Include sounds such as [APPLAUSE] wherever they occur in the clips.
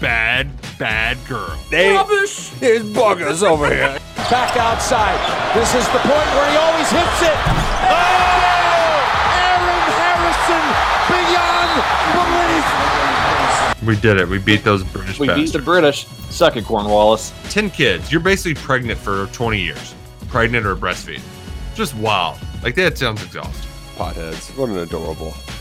Bad, bad girl. Rubbish. There's buggers over here. Back outside. This is the point where he always hits it. Oh! Aaron Harrison beyond belief. We did it. We beat those British We beat the. British. Suck it, Cornwallis. 10 kids. You're basically pregnant for 20 years. Pregnant or breastfeed. Just wild. Like that sounds exhausting. Potheads. What an adorable,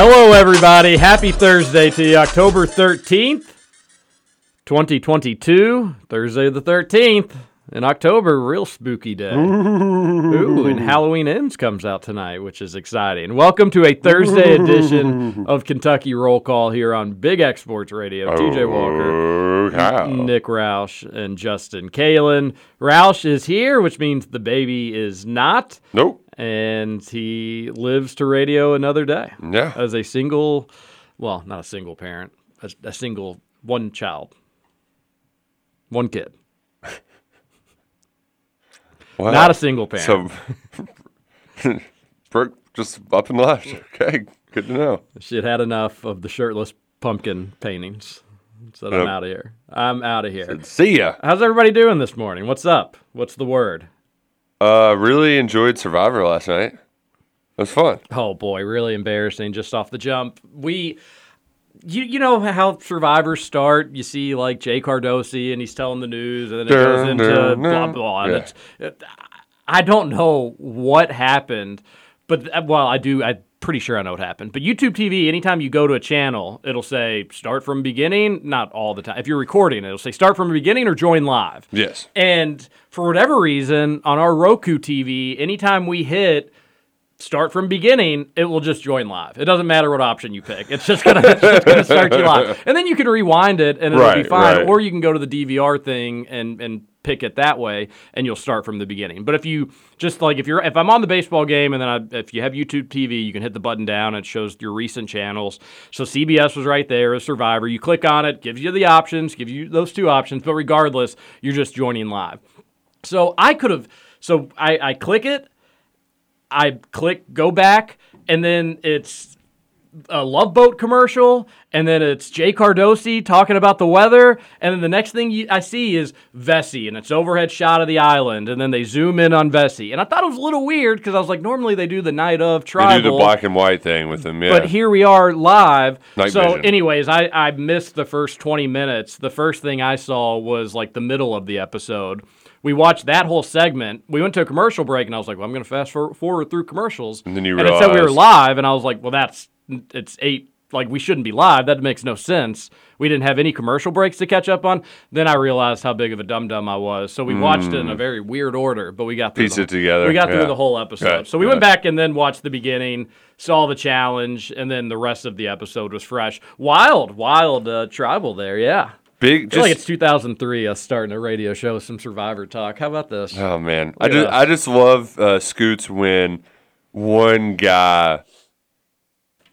Hello, everybody. Happy Thursday to you, October 13th, 2022. Thursday the 13th. In October, real spooky day. Ooh, and Halloween Ends comes out tonight, which is exciting. Welcome to a Thursday edition [LAUGHS] of Kentucky Roll Call here on Big X Sports Radio. TJ oh, Walker, Oh. Nick Roush, and Justin Kalen. Roush is here, which means the baby is not, Nope. And he lives to radio another day Yeah. as a single, well, not a single parent, a, a single one child, one kid, [LAUGHS] Wow. not a single parent. So, [LAUGHS] Brooke just up and left. Okay, good to know. She had had enough of the shirtless pumpkin paintings. Said I'm out of here. I'm out of here. See ya. How's everybody doing this morning? What's up? What's the word? Uh, really enjoyed Survivor last night. It was fun. Oh boy, really embarrassing just off the jump. We you you know how survivors start. You see like Jay Cardosi and he's telling the news and then it goes into dun, blah dun. blah. Yeah. it's, it, I don't know what happened, but uh, well, I do. I'm pretty sure I know what happened. But YouTube TV, anytime you go to a channel, it'll say start from beginning. Not all the time. If you're recording, it'll say start from beginning or join live. Yes. And for whatever reason, on our Roku TV, anytime we hit start from beginning, it will just join live. It doesn't matter what option you pick. It's just gonna, [LAUGHS] it's just gonna start you live. And then you can rewind it and it'll be fine. right. Or you can go to the DVR thing and and pick it that way and you'll start from the beginning. But if you just like if you're if I'm on the baseball game and then I, if you have YouTube TV, you can hit the button down and it shows your recent channels. So CBS was right there Survivor. You click on it, gives you the options, gives you those two options, but regardless, you're just joining live. So I could have so I, I click it, I click go back, and then it's a Love Boat commercial, and then it's Jay Cardosi talking about the weather, and then the next thing you, I see is Vesi, and it's overhead shot of the island, and then they zoom in on Vesi, and I thought it was a little weird because I was like, normally they do the night of They tribal, do the black and white thing with them. Yeah. but here we are live. Night so, vision. anyways, I, I missed the first 20 minutes. The first thing I saw was like the middle of the episode. We watched that whole segment. We went to a commercial break, and I was like, well, I'm going to fast forward through commercials. And then you and it said we were live, and I was like, well, that's it's eight. Like we shouldn't be live. That makes no sense. We didn't have any commercial breaks to catch up on. Then I realized how big of a dum dum I was. So we watched it in a very weird order, but we got through Mm. Piece the, it together, We got through the whole episode. Right, So we yeah. went back and then watched the beginning, saw the challenge, and then the rest of the episode was fresh. Wild, wild uh, tribal there. Yeah. Big. Just, like it's 2003, us starting a radio show with some Survivor talk. How about this? Oh man, I just us. I just love uh, Scoots when one guy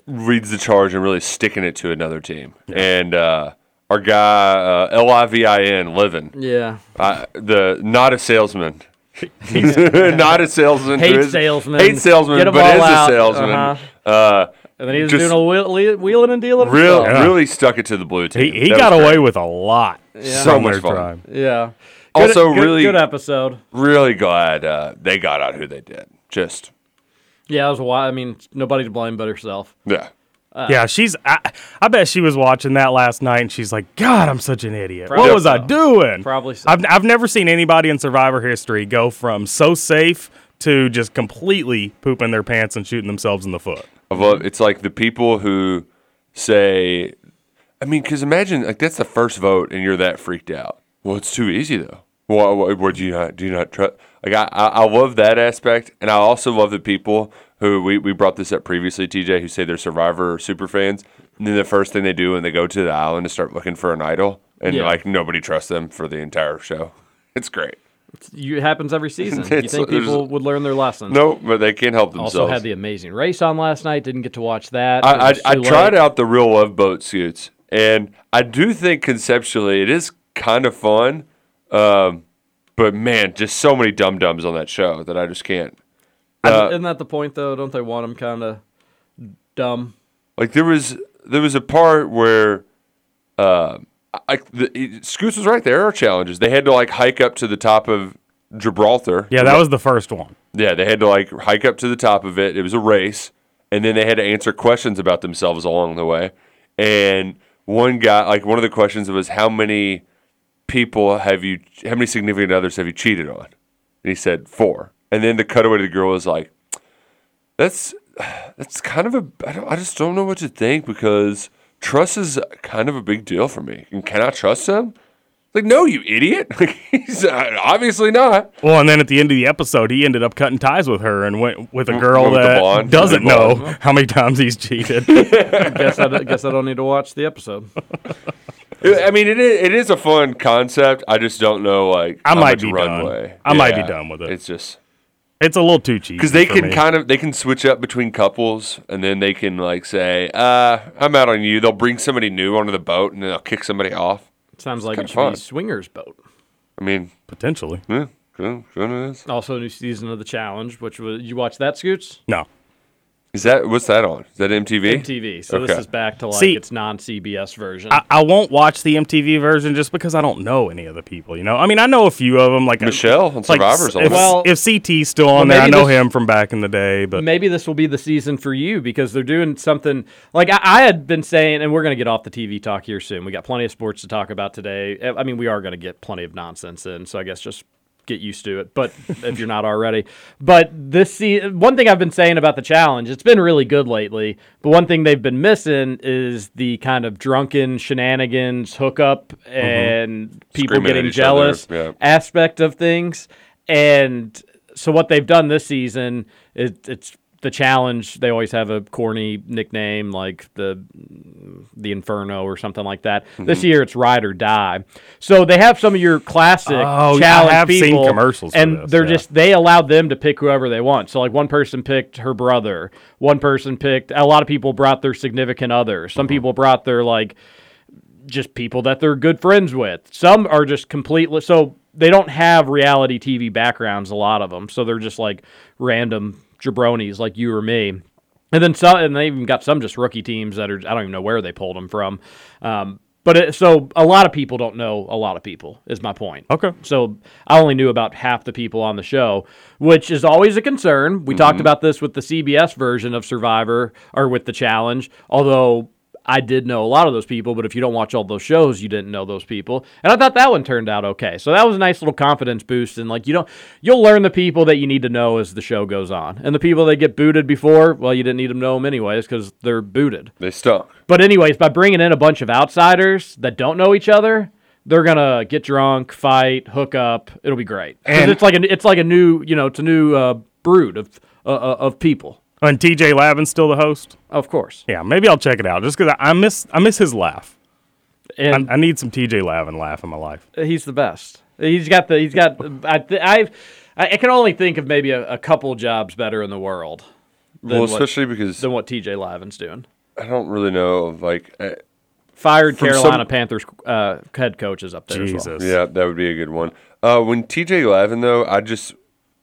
reads the charge and really sticking it to another team. And uh, our guy uh, L I V I N living Yeah. uh, the not a salesman. [LAUGHS] [LAUGHS] not a salesman. Hate who is- salesman. Hate salesman, Get 'em but is out. a salesman. Uh-huh. Uh, And then he was doing a wheel, wheel- wheeling and dealing. real, himself. really stuck it to the blue team. He, he got away great. with a lot. so much their fun. tribe. Yeah. Also, good, really, good episode. really glad uh, they got out who they did. Just Yeah, it was a while. I mean, nobody to blame but herself. yeah. Uh, yeah, she's. I, I bet she was watching that last night, and she's like, "God, I'm such an idiot. What was I doing?" Probably so. I've I've never seen anybody in Survivor history go from so safe to just completely pooping their pants and shooting themselves in the foot. Of love, it's like the people who say, I mean, because imagine like that's the first vote and you're that freaked out. Well, it's too easy though. Why, why, what do you not do you not trust? Like I, I, I love that aspect, and I also love the people who we, we brought this up previously, TJ, who say they're Survivor super fans, and then the first thing they do when they go to the island is start looking for an idol, and Yeah. like nobody trusts them for the entire show. It's great. It happens every [LAUGHS] season. you think people would learn their lessons? No, but they can't help themselves. Also had the amazing race on last night. Didn't get to watch that. I, I, I tried out the real love boat suits, and I do think conceptually it is kind of fun. Um, but man, just so many dum dums on that show that I just can't. Uh, Isn't that the point though? Don't they want them kind of dumb? like there was there was a part where, uh, I, the, Scoots was right. There are challenges. They had to like hike up to the top of Gibraltar. Yeah, that was the first one. Yeah, they had to like hike up to the top of it. It was a race, and then they had to answer questions about themselves along the way. And one guy, like one of the questions was, "How many people have you? How many significant others have you cheated on?" And he said four. And then the cutaway to the girl was like, "That's that's kind of a. I, don't, I just don't know what to think because trust is kind of a big deal for me. And can I trust him?" Like, no, you idiot. [LAUGHS] Like, he's uh, obviously not. Well, and then at the end of the episode, he ended up cutting ties with her and went with a girl with that blonde. doesn't know how many times he's cheated. [LAUGHS] guess I don't- guess I don't need to watch the episode. [LAUGHS] I mean, it is, it is a fun concept. I just don't know, like, I how might much be runway. done. I might be done with it. It's just it's a little too cheap because they can kind of they can switch up between couples, and then they can like say, uh, "I'm out on you." They'll bring somebody new onto the boat, and then they'll kick somebody off. Sounds like kinda it should fun. be swingers boat. I mean, potentially. Yeah, good, good it is. Also, a new season of the challenge, which was you watch that, Scoots? No. Is that what's that on? Is that MTV? MTV. So Okay. this is back to like See- its non-CBS version. I, I won't watch the MTV version just because I don't know any of the people. You know, I mean, I know a few of them, like Michelle on like, Survivor's on If. Well- if CT's still Well, on there, I know this- him from back in the day. But maybe this will be the season for you because they're doing something like I, I had been saying, and we're going to get off the TV talk here soon. We got plenty of sports to talk about today. I mean, we are going to get plenty of nonsense in, so I guess just get used to it. But if you're not already, but this se- one thing I've been saying about the challenge, it's been really good lately. But one thing they've been missing is the kind of drunken shenanigans, hookup, and people Screaming getting jealous yeah. aspect of things. And so what they've done this season is it's the challenge. They always have a corny nickname like the the Inferno or something like that. This Mhm. year it's Ride or Die. So they have some of your classic Oh, I challenge have seen people, commercials for and this, they're yeah. just they allowed them to pick whoever they want. So like one person picked her brother, one person picked. A lot of people brought their significant other. Some Mm-hmm. people brought their like just people that they're good friends with. Some are just completely so they don't have reality TV backgrounds. A lot of them, so they're just like random jabronis like you or me. And then some, and they even got some just rookie teams that are I don't even know where they pulled them from. Um, but it, so a lot of people don't know a lot of people is my point. Okay. So I only knew about half the people on the show, which is always a concern. We talked about this with the CBS version of Survivor or with the challenge, although I did know a lot of those people, but if you don't watch all those shows, you didn't know those people. And I thought that one turned out okay. So that was a nice little confidence boost and like you don't you'll learn the people that you need to know as the show goes on. And the people that get booted before, well, you didn't need to know them anyways cuz they're booted. They stunk. But anyways, by bringing in a bunch of outsiders that don't know each other, they're gonna get drunk, fight, hook up. It'll be great. And- it's like a, it's like a new, you know, it's a new uh, brood of uh, uh, of people. And TJ Lavin's still the host. Of course. Yeah, maybe I'll check it out just because I, I miss I miss his laugh. And I, I need some TJ Lavin laugh in my life. he's the best. He's got the he's got. I th- I've I I can only think of maybe a, a couple jobs better in the world. than Well, what- especially because than what TJ Lavin's doing. I don't really know of like. Uh, Fired Carolina some- Panthers uh, head coaches up there as well. Yeah, that would be a good one. Uh, when TJ Lavin though, I just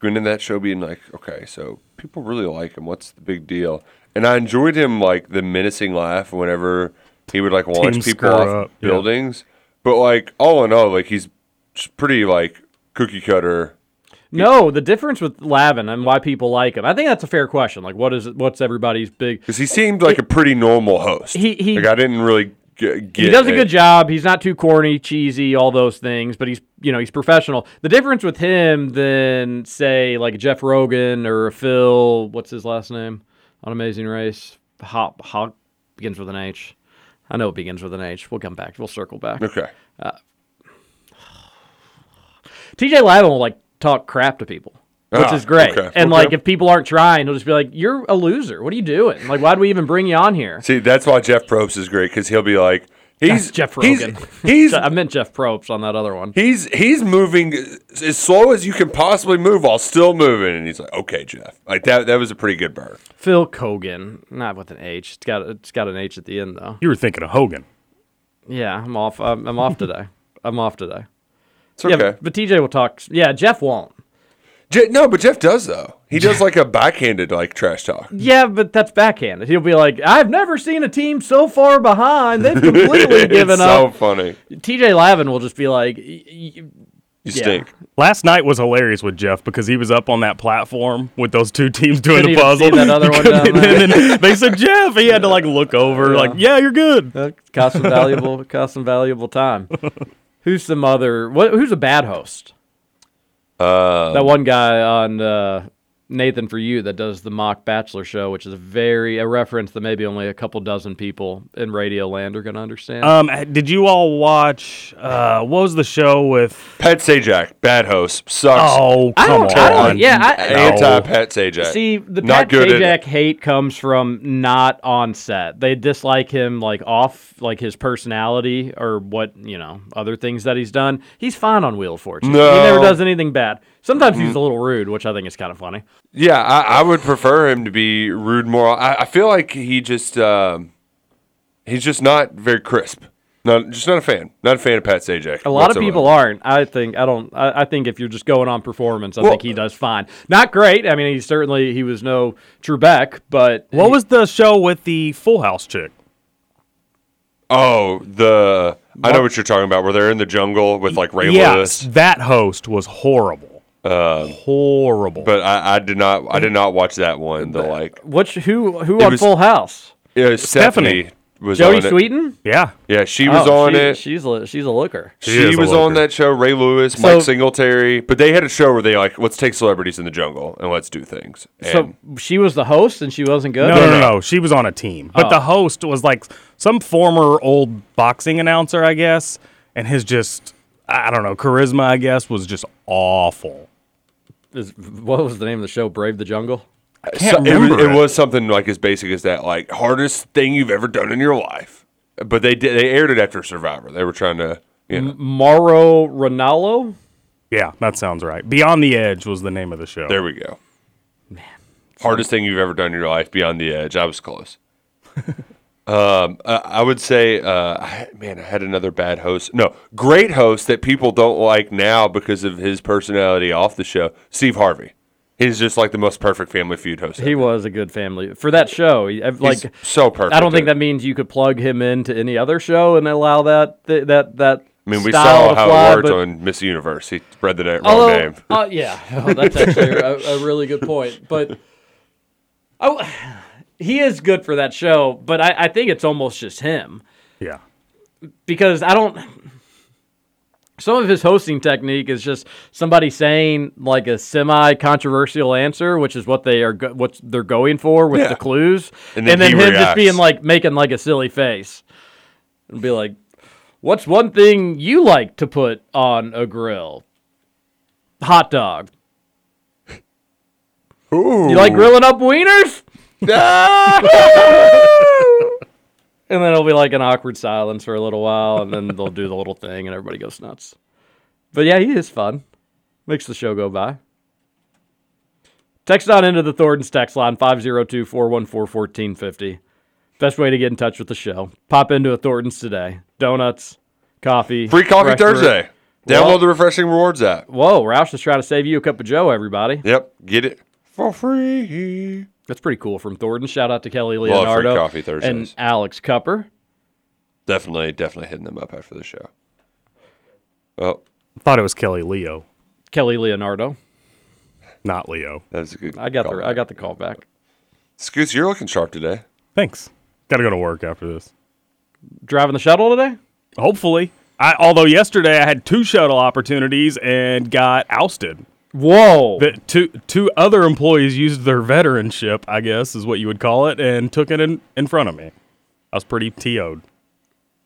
went in that show being like, okay, so people really like him. What's the big deal? And I enjoyed him like the menacing laugh whenever he would like launch Teams people off up, yeah. buildings. But like all in all, like he's pretty like cookie cutter. No, the difference with Lavin and why people like him. I think that's a fair question. Like, what is what's everybody's big? Because he seemed like a pretty normal host. He- he- like I didn't really get. he does a good job. He's not too corny, cheesy, all those things, but he's you know he's professional. The difference with him than say like Jeff Rogan or Phil, what's his last name on Amazing Race? Hop Hop begins with an H. I know it begins with an H. We'll come back. We'll circle back. Okay. Uh, [SIGHS] TJ Lavin will like talk crap to people, which Ah, is great. okay, And okay. like if people aren't trying, he'll just be like, "You're a loser. What are you doing? Like, why do we even bring you on here?" See, that's why Jeff Probst is great because he'll be like, he's Jeff he's- Rogan. He's [LAUGHS] I meant Jeff Probst on that other one. he's he's moving as slow as you can possibly move while still moving, and he's like, okay, Jeff, like that. That was a pretty good burn. Phil Keoghan, not with an H. It's got it's got an H at the end though. You were thinking of Hogan. Yeah, I'm off. I'm, I'm off today. I'm off today. It's Yeah, okay. but, but TJ will talk. Yeah, Jeff won't. Je- no, but Jeff does though. He does like a backhanded like trash talk. Yeah, but that's backhanded. He'll be like, "I've never seen a team so far behind. They've completely [LAUGHS] given up." so funny. TJ Lavin will just be like, y- y- You Yeah. stink. Last night was hilarious with Jeff because he was up on that platform with those two teams doing Couldn't the even see puzzle. that other [LAUGHS] one down there. and then they said Jeff. He had to like look over, like, yeah, you're good. Cost some valuable, cost some valuable time. [LAUGHS] Who's some other? What? Who's a bad host? Uh, that one guy on uh, Nathan for you that does the mock Bachelor show, which is a very a reference that maybe only a couple dozen people in Radio Land are going to understand. Um, did you all watch? Uh, what was the show with? Pat Sajak, bad host, sucks. Oh, I come don't- I on. don't- yeah, I- anti Pat Sajak. See, the not Pat good. Sajak hate comes from not on set. They dislike him like off, like his personality or what you know, other things that he's done. He's fine on Wheel of Fortune. He never does anything bad. Sometimes he's a little rude, which I think is kind of funny. yeah, I, I would prefer him to be rude more. I, I feel like he just um, he's just not very crisp. Not just not a fan. Not a fan of Pat Sajak. A lot of people aren't. I think I don't. I, I think if you're just going on performance, I Well- think he does fine. Not great. I mean, he certainly he was no Trebek, but What was the show with the Full House chick? Oh, the I know what you're talking about. Where they're in the jungle with like Ray yes, Lewis. that host was horrible. Uh, horrible. But I, I did not. I did not watch that one. The like which who who It on was- Full House? yeah, Stephanie. Stephanie was Jodie on it. Jodie Sweetin. Yeah. Yeah, she was Oh, on she- it. She's a, she's a looker. She She is a was on looker. that show. Ray Lewis, So- Mike Singletary, but they had a show where they like let's take celebrities in the jungle and let's do things. And So she was the host and she wasn't good. No, no, no, no. She was on a team, but Oh. the host was like some former old boxing announcer, I guess, and his just I don't know charisma, I guess, was just awful. Is, what was the name of the show? Brave the Jungle. I can't So- it, was, remember. it was something like as basic as that, like hardest thing you've ever done in your life. But they did. They aired it after Survivor. They were trying to, you know. Mauro Ranallo. Yeah, that sounds right. Beyond the Edge was the name of the show. There we go. Man, hardest thing you've ever done in your life. Beyond the edge. I was close. [LAUGHS] um, I, I would say, uh, I, man, I had another bad host. No, great host that people don't like now because of his personality off the show. Steve Harvey. He's just like the most perfect Family Feud host. He was a good family for that show. he- Like He's so perfect. I don't think that means you could plug him into any other show and allow that th- that that. I mean, we saw how fly, it worked on Miss Universe. He read the wrong Although, name. uh, yeah, oh, that's actually a, a really good point. But oh, he is good for that show. But I, I think it's almost just him Yeah. because I don't. Some of his hosting technique is just somebody saying like a semi-controversial answer, which is what they are go- what they're going for with Yeah. the clues, And then he him just being like making like a silly face and be like, "What's one thing you like to put on a grill? Hot dog. Ooh. You like grilling up wieners?" [LAUGHS] And then it'll be like an awkward silence for a little while, and then they'll do the little thing, and everybody goes nuts. But yeah, he is fun. Makes the show go by. Text on into the Thornton's text line 502 414 1450. Best way to get in touch with the show. Pop into a Thornton's today. Donuts, coffee. Free Coffee Thursday. brew. Download Well- the Refreshing Rewards app. Whoa, Roush is trying to save you a cup of Joe, everybody. Yep, get it for free. That's pretty cool from Thornton. Shout out to Kelly Love Free Leonardo Coffee Thursdays. and Alex Cupper. Definitely, definitely hitting them up after the show. Oh, I thought it was Kelly Leo. Kelly Leonardo. Not Leo. That was a good. I got call the I got the call back. Scoots, you're looking sharp today. Thanks. Got to go to work after this. Driving the shuttle today? Hopefully. I, although yesterday I had two shuttle opportunities and got ousted. Whoa. The, two two other employees used their veteranship, I guess is what you would call it, and took it in, in front of me. I was pretty TO'd.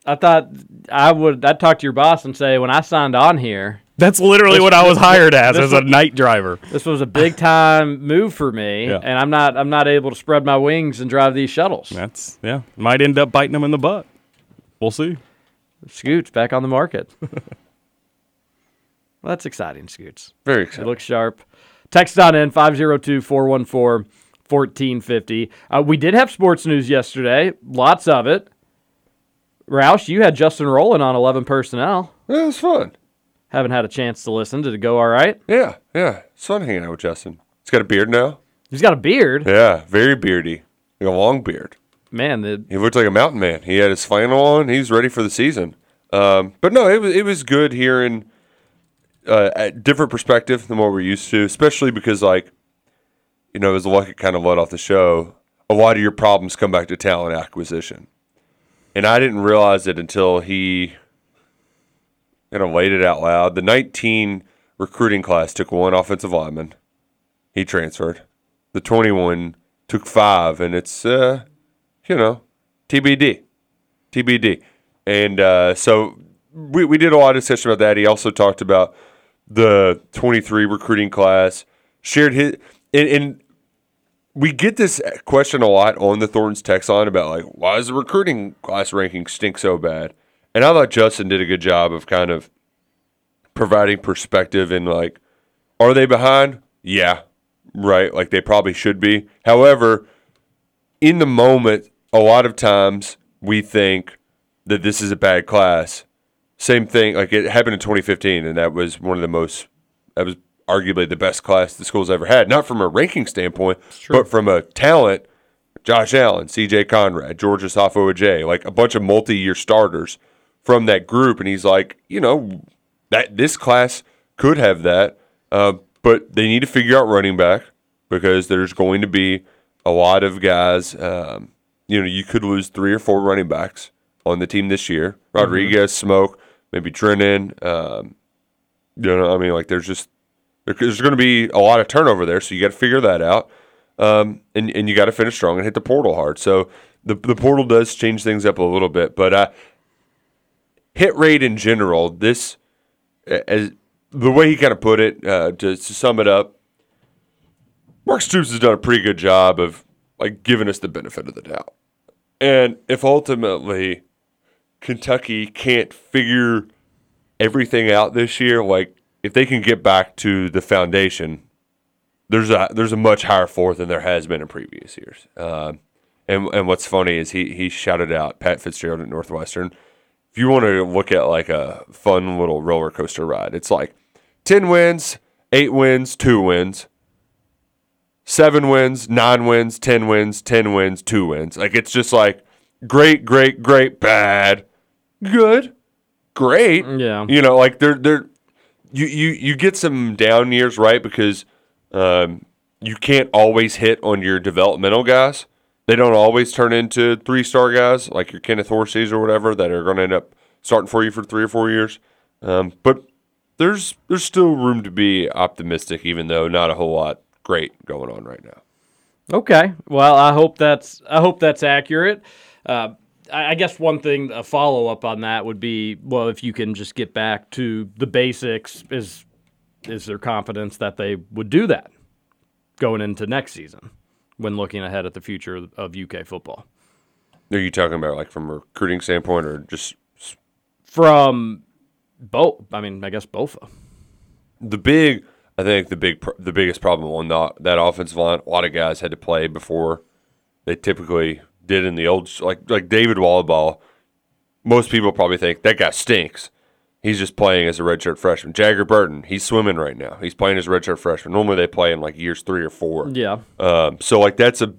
I thought I would I'd talk to your boss and say when I signed on here, That's literally This- what I was hired as, as a was- night driver. this was a big time move for me Yeah. and I'm not I'm not able to spread my wings and drive these shuttles. That's yeah, might end up biting them in the butt. We'll see. Scoots back on the market. [LAUGHS] well, that's exciting, Scoots. Very It exciting. looks sharp. Text on in 502 414 1450. Uh, We did have sports news yesterday, lots of it. Roush, you had Justin Rowland on 11 personnel. Yeah, it was fun. Haven't had a chance to listen. Did it go all right? Yeah, yeah. It's fun hanging out with Justin. He's got a beard now. He's got a beard. Yeah, very beardy. Like a long beard. Man, the, He looked like a mountain man. He had his flannel on. He's ready for the season. Um, but no, it was it was good hearing uh, a different perspective than what we're used to, especially because like, you know, as luck kind of let off the show, a lot of your problems come back to talent acquisition, and I didn't realize it until he kind of laid it out loud. The 19 recruiting class took one offensive lineman. He transferred. The 21 took five, and it's uh, you know, TBD, TBD. And uh, so we, we did a lot of discussion about that. He also talked about the 23 recruiting class, shared his, and, and we get this question a lot on the Thornton's text line about like, why does the recruiting class ranking stink so bad? And I thought Justin did a good job of kind of providing perspective and like, are they behind? Yeah, right. Like they probably should be. However, in the moment, a lot of times we think that this is a bad class. Same thing, like it happened in 2015, and that was one of the most, that was arguably the best class the school's ever had. Not from a ranking standpoint, but from a talent. Josh Allen, C.J. Conrad, Georgia Asafo-Adjei, like a bunch of multi-year starters from that group, and he's like, you know, that this class could have that, uh, but they need to figure out running back because there's going to be a lot of guys. Um, you know, you could lose three or four running backs on the team this year. Rodriguez, Smoke, maybe Drennan. Um, you know, I mean, like there's just there's going to be a lot of turnover there, so you got to figure that out. Um, and and you got to finish strong and hit the portal hard. So the the portal does change things up a little bit, but uh, hit rate in general, this as the way he kind of put it uh, to, to sum it up, Mark Stoops has done a pretty good job of like giving us the benefit of the doubt. And if ultimately Kentucky can't figure everything out this year, like if they can get back to the foundation, there's a there's a much higher floor than there has been in previous years. Um, and and what's funny is he he shouted out Pat Fitzgerald at Northwestern. If you want to look at like a fun little roller coaster ride, it's like ten wins, eight wins, two wins, seven wins, nine wins, ten wins, ten wins, two wins. Like it's just like great, great, great, bad, good, great. Yeah. You know, like they're they're you you you get some down years, right? Because um, you can't always hit on your developmental guys. They don't always turn into three star guys like your Kenneth Horseys or whatever that are going to end up starting for you for three or four years. Um, but there's there's still room to be optimistic, even though not a whole lot great going on right now. Okay. Well, I hope that's I hope that's accurate. Uh, I I guess one thing, a follow up on that would be, well, if you can just get back to the basics, is is there confidence that they would do that going into next season when looking ahead at the future of- of UK football? Are you talking about like from a recruiting standpoint or just From both, I mean, I guess both. the big? I think the big the biggest problem on that that offensive line. A lot of guys had to play before they typically did in the old like like David Wohlabaugh. Most people probably think that guy stinks. He's just playing as a redshirt freshman. Jager Burton, he's swimming right now. He's playing as a redshirt freshman. Normally they play in like years three or four. Yeah. Um, so like that's a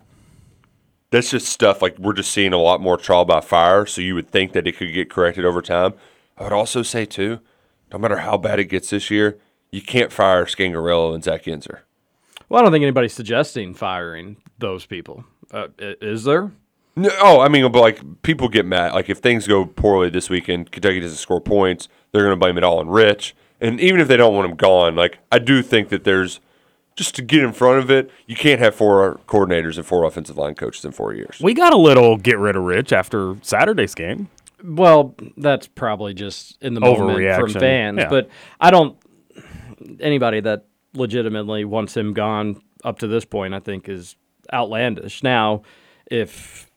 that's just stuff like we're just seeing a lot more trial by fire. So you would think that it could get corrected over time. I would also say too, no matter how bad it gets this year, you can't fire Scangarello and Zach Yenser. Well, I don't think anybody's suggesting firing those people. Uh, is there? No, oh, I mean, but like people get mad. Like if things go poorly this weekend, Kentucky doesn't score points, they're going to blame it all on Rich. And even if they don't want him gone, like I do think that there's just to get in front of it, you can't have four coordinators and four offensive line coaches in four years. We got a little get rid of Rich after Saturday's game. Well, that's probably just in the moment from fans. Yeah. But I don't. Anybody that legitimately wants him gone up to this point, I think, is outlandish. Now, if it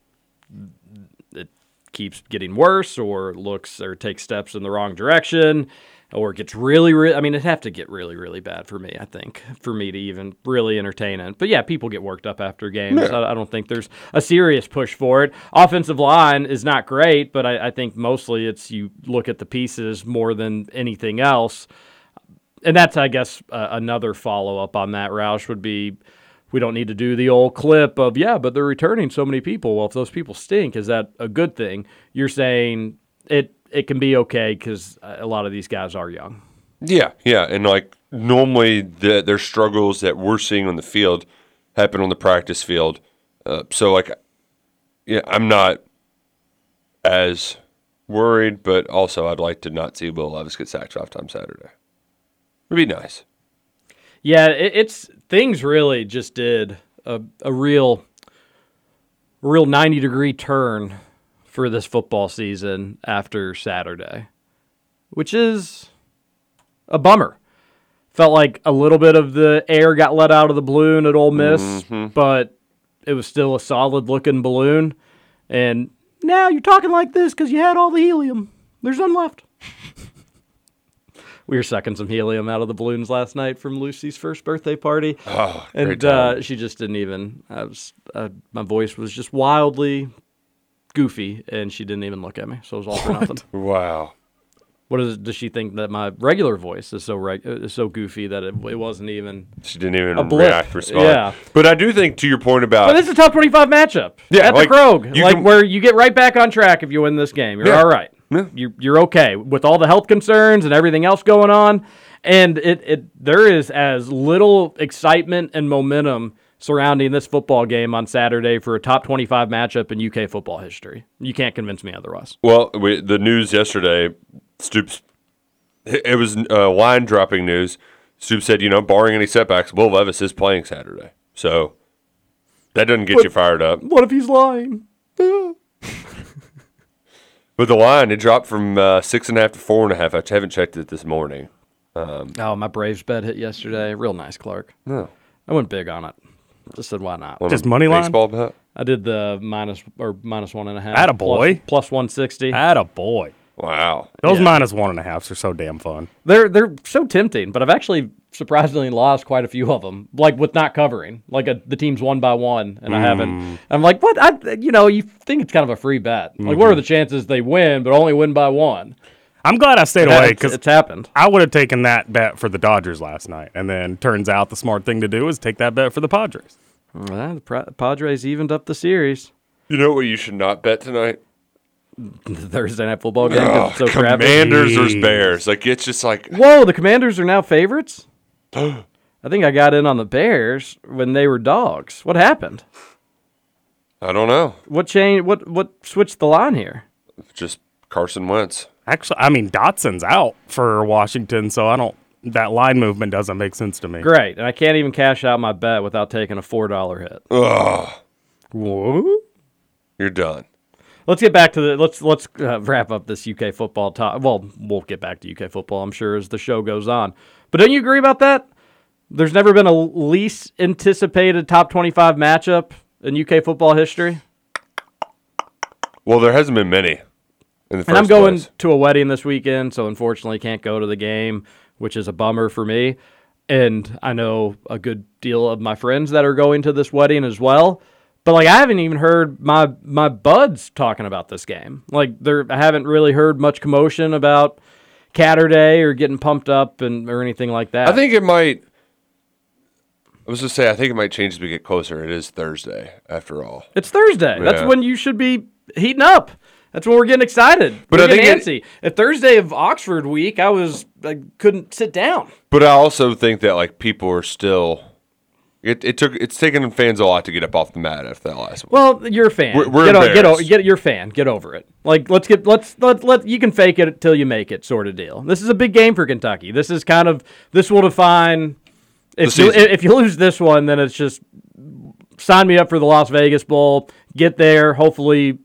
keeps getting worse or looks or takes steps in the wrong direction or gets really, really I mean, it'd have to get really, really bad for me, I think, for me to even really entertain it. But yeah, people get worked up after games. I, I don't think there's a serious push for it. Offensive line is not great, but I, I think mostly it's you look at the pieces more than anything else. And that's, I guess, uh, another follow up on that, Roush, would be we don't need to do the old clip of, yeah, but they're returning so many people. Well, if those people stink, is that a good thing? You're saying it, it can be okay because a lot of these guys are young. Yeah, yeah, and like normally the their struggles that we're seeing on the field happen on the practice field. Uh, so like, yeah, I'm not as worried, but also I'd like to not see Will Levis get sacked five times Saturday. It'd be nice. Yeah, it, it's things really just did a, a real, real 90 degree turn for this football season after Saturday, which is a bummer. Felt like a little bit of the air got let out of the balloon at Ole Miss, mm-hmm. but it was still a solid looking balloon. And now you're talking like this because you had all the helium. There's none left. [LAUGHS] we were sucking some helium out of the balloons last night from Lucy's first birthday party, Oh, and uh, she just didn't even. I was, uh, my voice was just wildly goofy, and she didn't even look at me. So it was all for nothing. Wow. What is? Does she think that my regular voice is so reg- uh, is so goofy that it, it wasn't even? She didn't even A blip. react, respond. Yeah. But I do think to your point about But this is a top twenty-five matchup. Yeah, at like, the Krog, you like can- where you get right back on track if you win this game. You're Yeah. all right. You're you're okay with all the health concerns and everything else going on, and it it there is as little excitement and momentum surrounding this football game on Saturday for a top twenty-five matchup in UK football history. You can't convince me otherwise. Well, we, the news yesterday, Stoops, it was uh, line dropping news. Stoops said, you know, barring any setbacks, Will Levis is playing Saturday. So that doesn't get you fired up. What if he's lying? [LAUGHS] But the line, it dropped from uh, six and a half to four and a half. I haven't checked it this morning. Oh, my Braves bet hit yesterday. Real nice, Clark. No. I went big on it. Just said why not. Just a money line? Baseball bet? I did the minus or minus one and a half. Attaboy. Plus, plus one sixty. Atta boy. Wow. Those Yeah. minus one and a halfs are so damn fun. They're they're so tempting, but I've actually surprisingly lost quite a few of them. Like with not covering, like a, the team's one by one, and I mm. haven't. I'm like, what? I you know you think it's kind of a free bet. Like, what are mm-hmm. the chances they win, but only win by one? I'm glad I stayed away because it's happened. I would have taken that bet for the Dodgers last night, and then turns out the smart thing to do is take that bet for the Padres. Well, the Padres evened up the series. You know what you should not bet tonight? The Thursday night football game. Oh, it's so oh, crappy. Commanders versus Jeez. Bears. Like, it's just like, Whoa, the Commanders are now favorites. [GASPS] I think I got in on the Bears when they were dogs. What happened? I don't know. What changed? What what switched the line here? Just Carson Wentz. Actually, I mean Dotson's out for Washington, so I don't. That line movement doesn't make sense to me. Great, and I can't even cash out my bet without taking a four dollar hit. Ugh. Whoa. You're done. Let's get back to the let's let's uh, wrap up this UK football talk. Well, we'll get back to UK football, I'm sure, as the show goes on. But don't you agree about that? There's never been a least anticipated top 25 matchup in UK football history. Well, there hasn't been many. In the And I'm going place. to a wedding this weekend, so unfortunately can't go to the game, which is a bummer for me. And I know a good deal of my friends that are going to this wedding as well. But like I haven't even heard my my buds talking about this game. Like there I haven't really heard much commotion about Catterday or getting pumped up and or anything like that. I think it might. I was just say I think it might change as we get closer. It is Thursday after all. it's Thursday. That's when you should be heating up. That's when we're getting excited. But we're I think antsy. If Thursday of Oxford week, I was I couldn't sit down. But I also think that like people are still It, it took it's taken fans a lot to get up off the mat after that last one. Well, you're a fan. We're- we're get, o- get, o- get you're fan. Get over it. Like let's get let's let let you can fake it till you make it, sort of deal. This is a big game for Kentucky. This is kind of this will define if you if you lose this one, then it's just sign me up for the Las Vegas Bowl. Get there, hopefully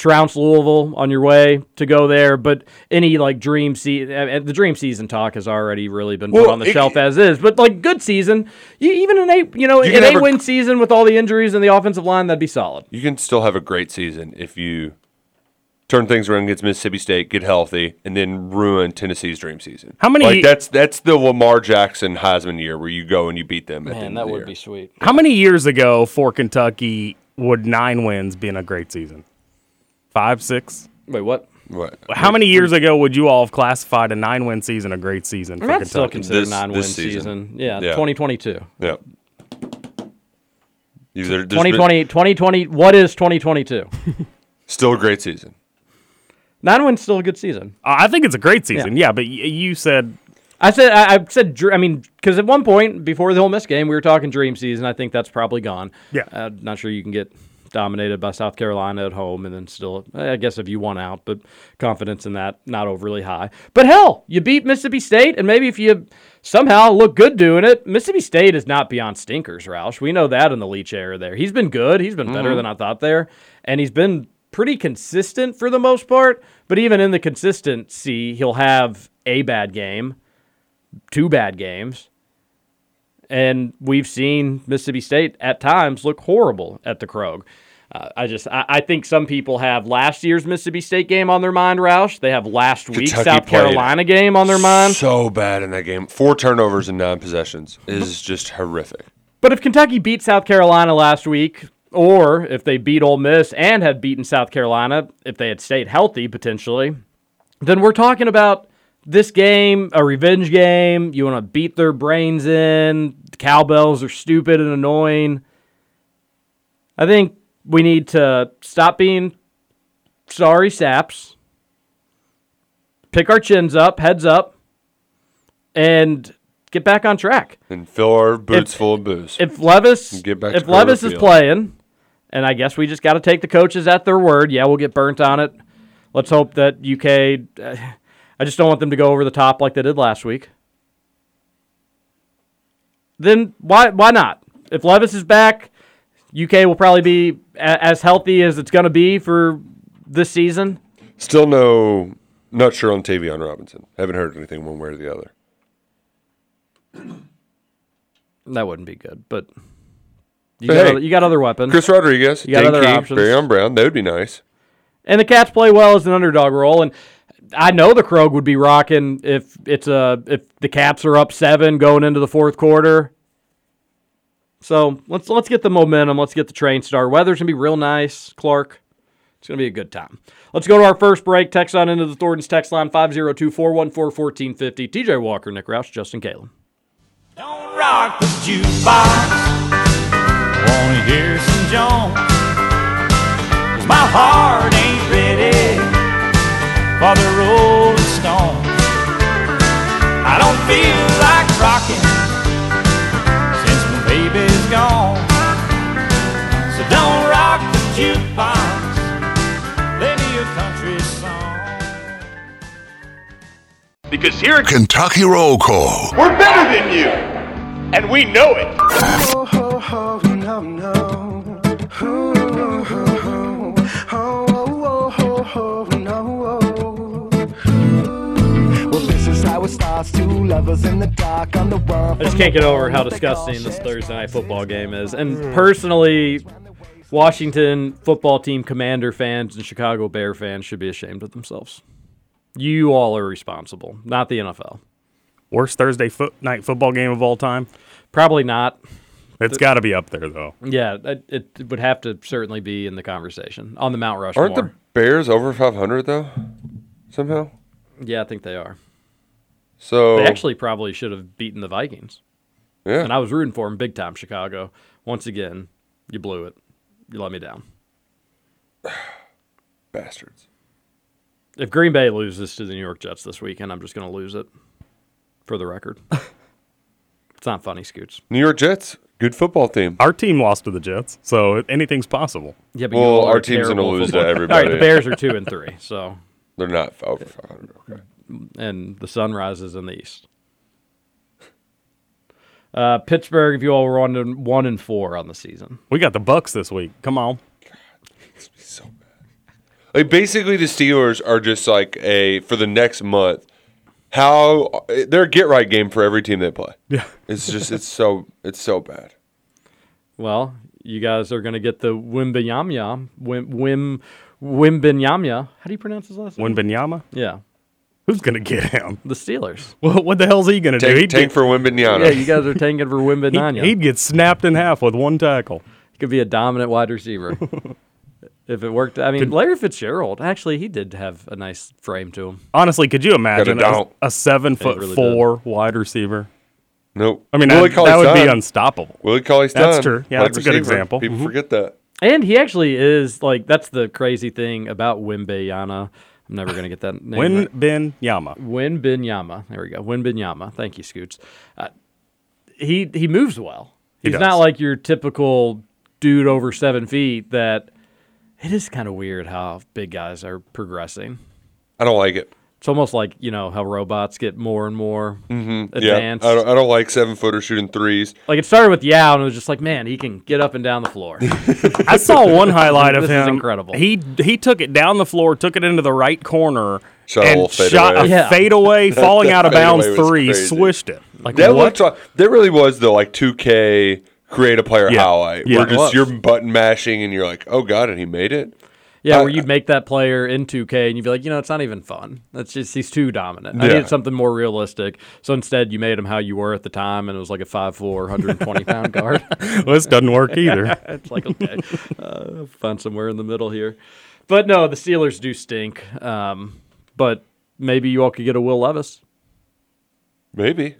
trounce Louisville on your way to go there. But any like dream season, uh, uh, the dream season talk has already really been put on the it- shelf as is. But like good season, you, even an eight, you know, You an can have eight a- win season with all the injuries and the offensive line, that'd be solid. You can still have a great season if you turn things around against Mississippi State, get healthy, and then ruin Tennessee's dream season. How many- Like that's that's the Lamar Jackson Heisman year where you go and you beat them. At the Man, end that of the would year. be sweet. How many years ago for Kentucky would nine wins been a great season? Five, six? Wait, what? What? How many years ago would you all have classified a nine win season a great season for That's still Kentucky? considered This- nine win this season. season. Yeah, Yeah. 2022. Yeah. Either, there's been- 2020, 2020, what is 2022? [LAUGHS] still a great season. Nine wins still a good season. Uh, I think it's a great season. Yeah, but y- you said I said, I, I said, dr- I mean, because at one point before the Ole Miss game, we were talking dream season. I think that's probably gone. Yeah. Uh, not sure you can get dominated by South Carolina at home and then still, I guess if you won out, but confidence in that not overly high. But hell, you beat Mississippi State, and maybe if you somehow look good doing it, Mississippi State is not beyond stinkers, Roush. We know that in the Leach era there. He's been good. He's been better mm-hmm. than I thought there, and he's been pretty consistent for the most part. But even in the consistency, he'll have a bad game two bad games. And we've seen Mississippi State at times look horrible at the Krog. Uh, I just I, I think some people have last year's Mississippi State game on their mind, Roush. They have last week's Kentucky South Carolina game on their mind. So bad in that game. Four turnovers and nine possessions is just horrific. But if Kentucky beat South Carolina last week, or if they beat Ole Miss and had beaten South Carolina, if they had stayed healthy potentially, then we're talking about this game, a revenge game. You want to beat their brains in. The cowbells are stupid and annoying. I think we need to stop being sorry saps, pick our chins up, heads up, and get back on track And fill our boots If- full of booze. if Levis Get back if Levis is Field. playing, and I guess we just got to take the coaches at their word. Yeah, we'll get burnt on it. Let's hope that UK. Uh, I just don't want them to go over the top like they did last week. Then why why not? If Levis is back, UK will probably be a- as healthy as it's going to be for this season. Still no, not sure on Tayvion Robinson. Haven't heard anything one way or the other. [CLEARS THROAT] That wouldn't be good, but you But got, hey, other, you got other weapons. Chris Rodriguez, You got Dan other King, options. Brown. That would be nice. And the Cats play well as an underdog role, and I know the Krog would be rocking if it's a if the Caps are up seven going into the fourth quarter. So let's let's get the momentum. Let's get the train started. Weather's gonna be real nice, Clark. It's gonna be a good time. Let's go to our first break. Text on into the Thornton's text line 502-414-1450. TJ Walker, Nick Roush, Justin Kalen. Don't rock the jukebox. Wanna hear some Jones? my heart ain't for the Rolling Stones. I don't feel like rocking since my baby's gone. So don't rock the jukebox. Play me a country song. Because here at Kentucky Roll Call. We're better than you, and we know it. I just can't get over how disgusting this Thursday night football game is. And personally, Washington football team commander fans and Chicago Bear fans should be ashamed of themselves. You all are responsible, not the NFL. worst Thursday foot night football game of all time. Probably not. It's got to be up there though. Yeah, it, it would have to certainly be in the conversation on the Mount Rushmore. Aren't the Bears over 500 though? Somehow. yeah, I think they are. So They actually probably should have beaten the Vikings. yeah. And I was rooting for them big time, Chicago. Once again, you blew it. You let me down. [SIGHS] bastards. If Green Bay loses to the New York Jets this weekend, I'm just going to lose it for the record. [LAUGHS] it's not funny, Scoots. New York Jets Good football team. Our team lost to the Jets, so anything's possible. Yeah, but Well, you all our team's gonna lose to football- All everybody. right, the Bears are two and three, so They're not over 500. Okay. And the sun rises in the east. Uh, Pittsburgh, if you all were on one and four on the season, We got the Bucks this week. Come on. It's so bad. Like basically, the Steelers are just like a for the next month. How they're a get right game for every team they play. Yeah. [LAUGHS] It's just it's so it's so bad. well, you guys are going to get the Wimbenyamya, Wim Wim Wimbenyamya. How do you pronounce his last name? Wimbenyama? Yeah, Who's gonna get him? the Steelers. Well, what the hell's he gonna do? Tank, He'd tank get, for Wimbenyana. Yeah, you guys are tanking for [LAUGHS] Wimbenyamya. he'd, he'd get snapped in half with one tackle. He could be a dominant wide receiver. [LAUGHS] if it worked, I mean, Larry Fitzgerald, actually, he did have a nice frame to him. Honestly, could you imagine a, a seven foot really four wide receiver? Nope. I mean, Willie that, that would be unstoppable. Willie Cauley's That's true. Yeah, Wide that's a good example. People Mhm. forget that. And he actually is like that's the crazy thing about Wimbenyana. I'm never gonna get that name. Win right. Ben Yama. Wimbenyama. There we go. Win Bin Yama. Thank you, Scoots. Uh, he he moves well. He He's does. not like your typical dude over seven feet. That it is kind of weird how big guys are progressing. I don't like it. It's almost like you know how robots get more and more Mm-hmm. advanced. Yeah, I don't, I don't like seven footer shooting threes. Like it started with Yao, and it was just like, man, he can get up and down the floor. [LAUGHS] I saw one highlight of This him. is incredible. He he took it down the floor, took it into the right corner, Shot and little fade shot away. a Yeah. fadeaway, [LAUGHS] falling out of bounds three, crazy. swished it. Like That what? looked that really was the like 2K create a player Yeah. highlight. Yeah, where just you're button mashing and you're like, oh god, and he made it. Yeah, I- where you'd make that player in 2K and you'd be like, you know, it's not even fun. That's just he's too dominant. I Yeah. needed something more realistic. So instead, you made him how you were at the time, and it was like a 5'4", 120 [LAUGHS] pound guard. [LAUGHS] well, this doesn't work [LAUGHS] either. it's like okay, uh, find somewhere in the middle here. But no, the Steelers do stink. Um, but maybe you all could get a Will Levis. Maybe.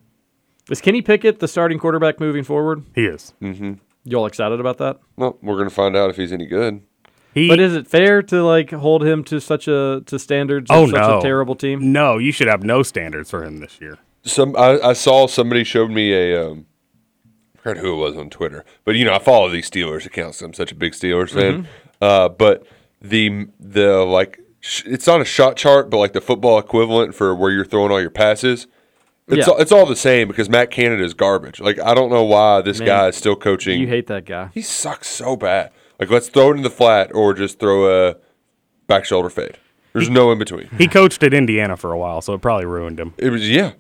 Is Kenny Pickett the starting quarterback moving forward? He is. Mm-hmm. You all excited about that? Well, we're gonna find out if he's any good. He, But is it fair to like hold him to such a to standards oh of such no, a terrible team? No, you should have no standards for him this year. Some I, I saw somebody showed me a um, I forgot who it was on Twitter, but you know I follow these Steelers accounts. I'm such a big Steelers fan. Uh, but the the like sh- it's not a shot chart, but like the football equivalent for where you're throwing all your passes. It's Yeah. all, it's all the same because Matt Canada is garbage. Like I don't know why this Man, guy is still coaching. You hate that guy. he sucks so bad. Like let's throw it in the flat or just throw a back shoulder fade. There's no in between. He coached at Indiana for a while, so it probably ruined him. It was yeah,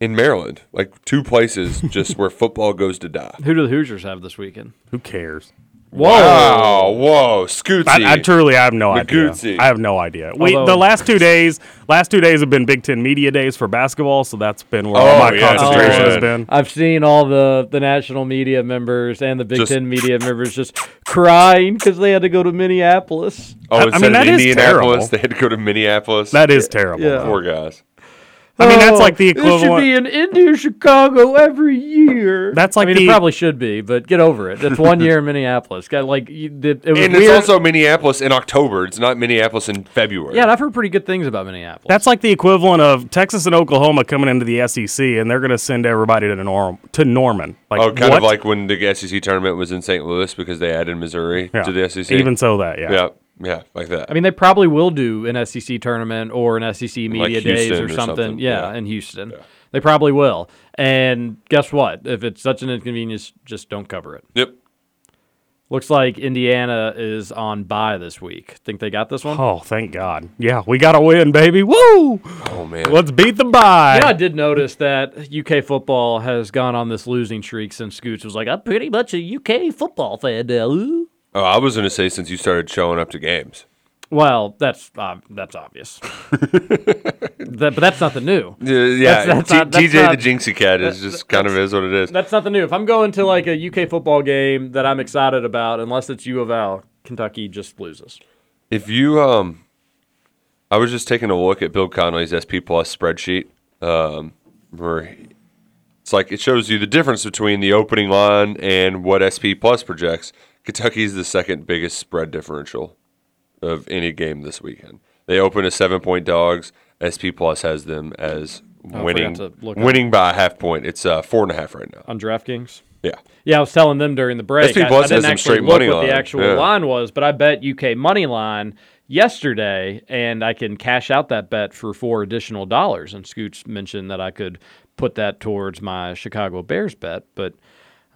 in Maryland, like two places just [LAUGHS] where football goes to die. Who do the Hoosiers have this weekend? Who cares? Wow, whoa, Scootsy. I, I truly I have no idea. I have no idea. We, Although- the last two days, last two days have been Big Ten media days for basketball, so that's been where Oh, all my yeah, concentration has been. I've seen all the, the national media members and the Big Just- Ten media members just crying because they had to go to Minneapolis. oh, I- I instead mean, of that is Indianapolis, terrible. they had to go to Minneapolis. That is terrible. Yeah. Poor guys. I mean, that's like the equivalent. It should be in India, Chicago every year. That's like I like mean, the- it probably should be, but get over it. It's one year in [LAUGHS] Minneapolis. Got like you- the- it was And weird. it's also Minneapolis in October. It's not Minneapolis in February. yeah, and I've heard pretty good things about Minneapolis. That's like the equivalent of Texas and Oklahoma coming into the SEC, and they're going to send everybody to Norm to Norman. Like, oh, kind what? of like when the SEC tournament was in St. Louis because they added Missouri Yeah. to the SEC. Even so, that yeah. yeah, yeah, like that. I mean, they probably will do an SEC tournament or an SEC media days or or something. something, Yeah, yeah. in Houston. They probably will. And guess what? If it's such an inconvenience, just don't cover it. yep. Looks like Indiana is on bye this week. Think they got this one? Oh, thank God. Yeah, we got to win, baby. Woo! Oh man. Let's beat the bye. Yeah, I did notice that UK football has gone on this losing streak since Scoots was like, I'm pretty much a UK football fan now. Ooh." Oh, I was gonna say since you started showing up to games. Well, that's uh, that's obvious. [LAUGHS] that, but that's nothing new. Yeah, yeah. that's T- not- that's TJ not- the Jinxie Cat is just kind of is what it is. That's nothing new. If I'm going to like a UK football game that I'm excited about, unless it's U of L, Kentucky just loses. If you um, I was just taking a look at Bill Connolly's SP Plus spreadsheet. Um, where it's like it shows you the difference between the opening line and what SP Plus projects. Kentucky's the second biggest spread differential of any game this weekend. They open as seven point dogs. SP Plus has them as Oh, I winning forgot to look up. winning by a half point. It's uh, four and a half right now. On DraftKings? Yeah. Yeah, I was telling them during the break. SP I, Plus I has didn't some actually straight look money what line. the actual Yeah. line was, but I bet UK money line yesterday, and I can cash out that bet for four additional dollars. And Scoots mentioned that I could put that towards my Chicago Bears bet, but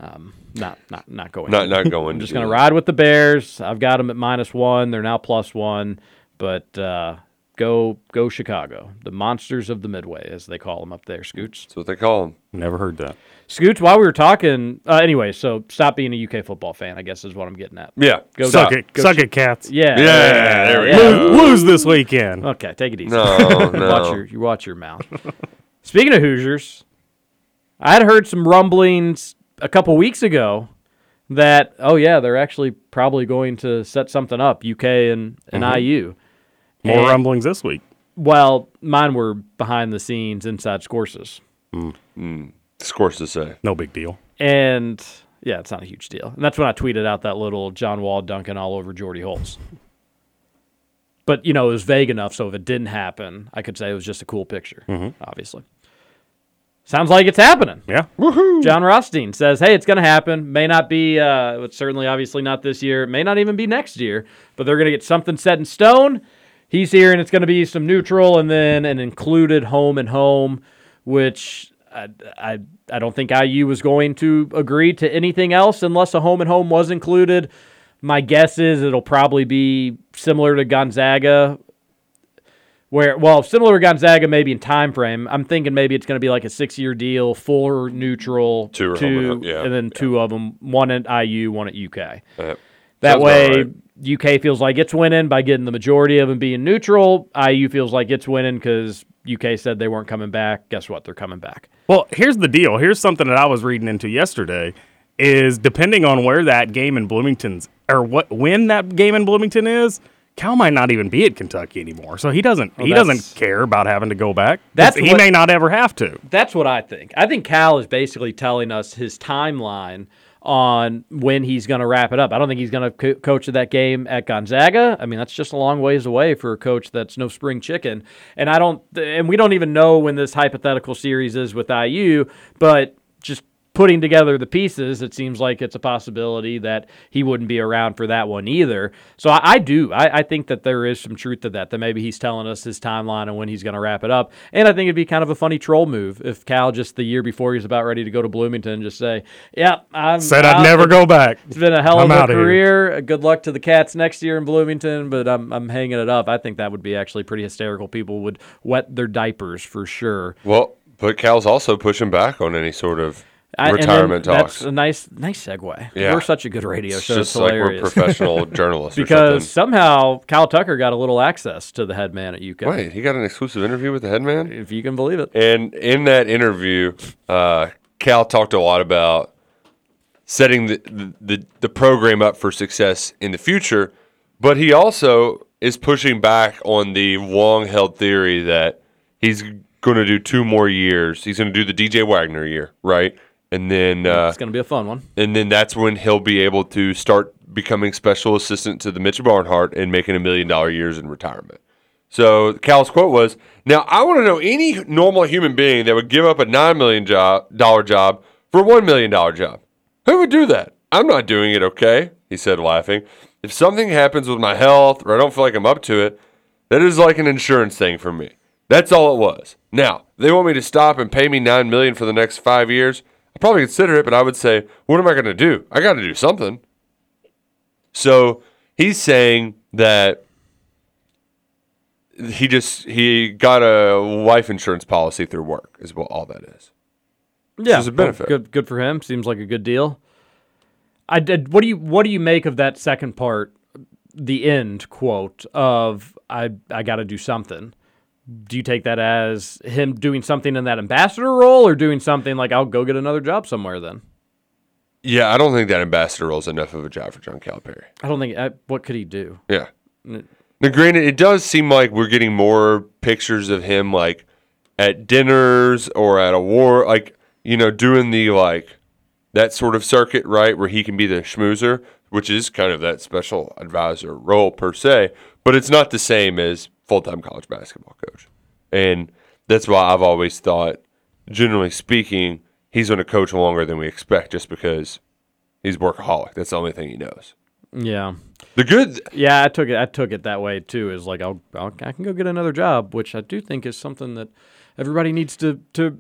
um, not not not going. Not- not going I'm just going to ride with the Bears. I've got them at minus one. They're now plus one, but. Uh, Go, go Chicago! The monsters of the Midway, as they call them up there. Scoots. That's what they call them. Never heard that. Scoots, while we were talking, uh, anyway, so stop being a UK football fan, I guess is what I'm getting at. Yeah. Go Suck Doc. it, Go suck Ch- it, cats. Yeah. Yeah, there we yeah. go. Lose, lose this weekend. Okay, take it easy. No, [LAUGHS] You no. watch your you watch your mouth. [LAUGHS] Speaking of Hoosiers, I had heard some rumblings a couple weeks ago that oh yeah, they're actually probably going to set something up, UK and, and Mhm. IU. More And- rumblings this week. Well, mine were behind the scenes inside courses. Mm. Scores to say. No big deal. And yeah, it's not a huge deal. And that's when I tweeted out that little John Wall dunking all over Jordy Holtz. But you know, it was vague enough, so if it didn't happen, I could say it was just a cool picture. Obviously, sounds like it's happening. Yeah. Woohoo. Jon Rothstein says, "Hey, it's going to happen. May not be. Uh, it's certainly, obviously, not this year. It may not even be next year. But they're going to get something set in stone. He's here, and it's going to be some neutral, and then an included home and home, which I, I, I don't think IU was going to agree to anything else unless a home and home was included. My guess is it'll probably be similar to Gonzaga, where well, similar to Gonzaga maybe in time frame. I'm thinking maybe it's going to be like a six year deal, four neutral, Two two, home and yeah, and then two of them, one at IU, one at UK. Yep. That way, right. UK feels like it's winning by getting the majority of them being neutral. IU feels like it's winning because UK said they weren't coming back. Guess what? They're coming back. Well, here's the deal. Here's something that I was reading into yesterday. Is depending on where that game in Bloomington's or what when that game in Bloomington is, Cal might not even be at Kentucky anymore. So he doesn't Well, he doesn't care about having to go back. That's he what- may not ever have to. That's what I think. I think Cal is basically telling us his timeline on when he's going to wrap it up. I don't think he's going to co- coach that game at Gonzaga. I mean, that's just a long ways away for a coach that's no spring chicken. And I don't and we don't even know when this hypothetical series is with IU, but just putting together the pieces, it seems like it's a possibility that he wouldn't be around for that one either. So I, I do. I, I think that there is some truth to that, that maybe he's telling us his timeline and when he's going to wrap it up. And I think it'd be kind of a funny troll move if Cal just the year before he's about ready to go to Bloomington just say, yeah, I'm Said I'd out. never go back. It's been a hell I'm of a outta here." career. Good luck to the Cats next year in Bloomington, but I'm, I'm hanging it up. I think that would be actually pretty hysterical. People would wet their diapers for sure. Well, but Cal's also pushing back on any sort of I- retirement talks. That's a nice, nice segue. Yeah. We're such a good radio It's show. just it's like we're professional [LAUGHS] journalists because somehow Kyle Tucker got a little access to the head man at UK. Wait, he got an exclusive interview with the head man? If you can believe it. And in that interview, uh, Cal talked a lot about setting the, the, the, the program up for success in the future, but he also is pushing back on the long held theory that he's going to do two more years. He's going to do the DJ Wagner year, right? And then uh, it's going to be a fun one. and then that's when he'll be able to start becoming special assistant to the Mitch Barnhart and making a million dollar years in retirement. So Cal's quote was, "Now I want to know any normal human being that would give up a nine million job dollar job for a one million dollar job. Who would do that? I'm not doing it. Okay," he said, laughing. If something happens with my health or I don't feel like I'm up to it, that is like an insurance thing for me. That's all it was. Now they want me to stop and pay me nine million for the next five years. Probably consider it, but I would say, what am I going to do? I got to do something. So he's saying that he just he got a life insurance policy through work is what all that is. Yeah, is a benefit. Good, good for him. Seems like a good deal. I did. What do you What do you make of that second part, the end quote of "I I got to do something"? Do you take that as him doing something in that ambassador role, or doing something like I'll go get another job somewhere? Then Yeah, I don't think that ambassador role is enough of a job for John Calipari. I don't think. I, what could he do? Yeah. Now, granted, it does seem like we're getting more pictures of him like at dinners or at a war, like you know, doing the like that sort of circuit, right, where he can be the schmoozer, which is kind of that special advisor role per se, but it's not the same as full time college basketball coach, and that's why I've always thought, generally speaking, he's going to coach longer than we expect just because he's workaholic. That's the only thing he knows. Yeah. The good, Yeah, I took it. I took it that way too. Is like I'll, I'll I can go get another job, which I do think is something that everybody needs to to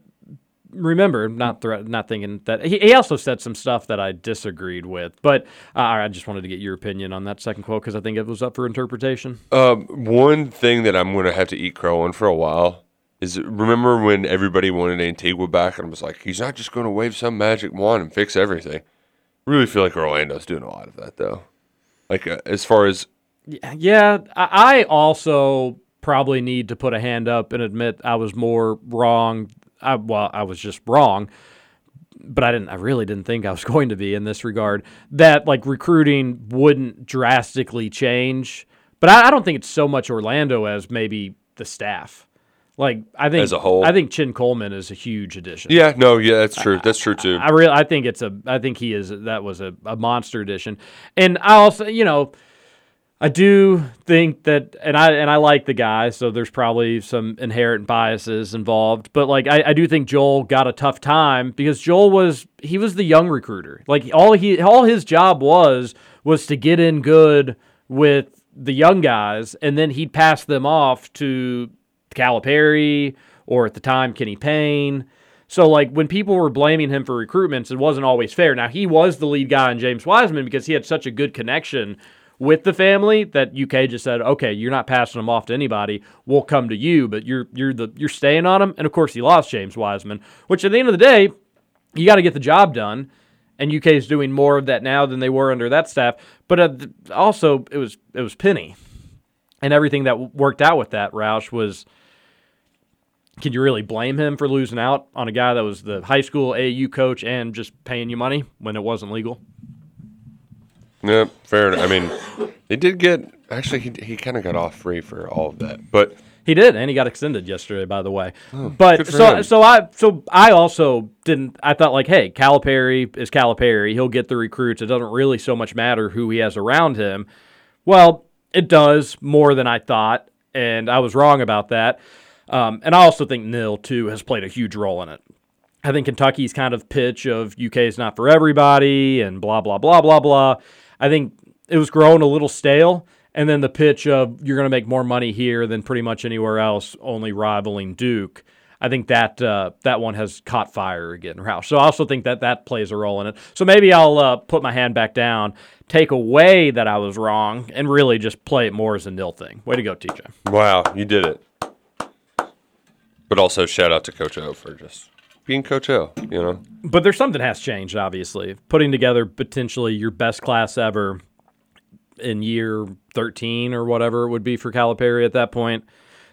remember. Not thre- not thinking that he, he also said some stuff that I disagreed with, but uh, I just wanted to get your opinion on that second quote because I think it was up for interpretation. um, one thing that I'm going to have to eat crow on for a while is remember when everybody wanted Antigua back and was like, he's not just going to wave some magic wand and fix everything. Really feel like Orlando's doing a lot of that though. Like uh, as far as Yeah, I I also probably need to put a hand up and admit I was more wrong. I, well, I was just wrong, but I didn't. I really didn't think I was [LAUGHS] going to be in this regard. That like recruiting wouldn't drastically change, but I, I don't think it's so much Orlando as maybe the staff. Like I think As a whole? I think Chin Coleman is a huge addition. yeah, no, yeah, that's true. That's true too. I really, I think it's a, I think he is. That was a, a monster addition, and I also, you know, I do think that, and I and I like the guy, so there's probably some inherent biases involved. But like, I, I do think Joel got a tough time because Joel was he was the young recruiter. Like all he all his job was was to get in good with the young guys, and then he'd pass them off to Calipari or at the time Kenny Payne. So like when people were blaming him for recruitments, it wasn't always fair. Now he was the lead guy in James Wiseman because he had such a good connection with the family that UK just said, "Okay, you're not passing them off to anybody. We'll come to you, but you're you're the you're staying on them." And of course, he lost James Wiseman, which at the end of the day, you got to get the job done. And UK is doing more of that now than they were under that staff. But uh, also, it was it was Penny, and everything that worked out with that Roush was can you really blame him for losing out on a guy that was the high school AU coach and just paying you money when it wasn't legal? Yeah, fair. enough. I mean, they did get actually he he kind of got off free for all of that, but He did, and he got extended yesterday, by the way. Oh, but so him. so I so I also didn't. I thought like, hey, Calipari is Calipari. He'll get the recruits. It doesn't really so much matter who he has around him. Well, it does more than I thought, and I was wrong about that. Um, and I also think NIL too has played a huge role in it. I think Kentucky's kind of pitch of UK is not for everybody and blah blah blah blah blah. I think it was growing a little stale, and then the pitch of you're going to make more money here than pretty much anywhere else, only rivaling Duke. I think that uh, that one has caught fire again, Roush. So I also think that that plays a role in it. So maybe I'll uh, put my hand back down, take away that I was wrong, and really just play it more as a NIL thing. Way to go, TJ. wow, you did it. But also shout out to Coach O for just being Coach O. You know, But there's something has changed, obviously. Putting together potentially your best class ever in year 13 or whatever it would be for Calipari at that point.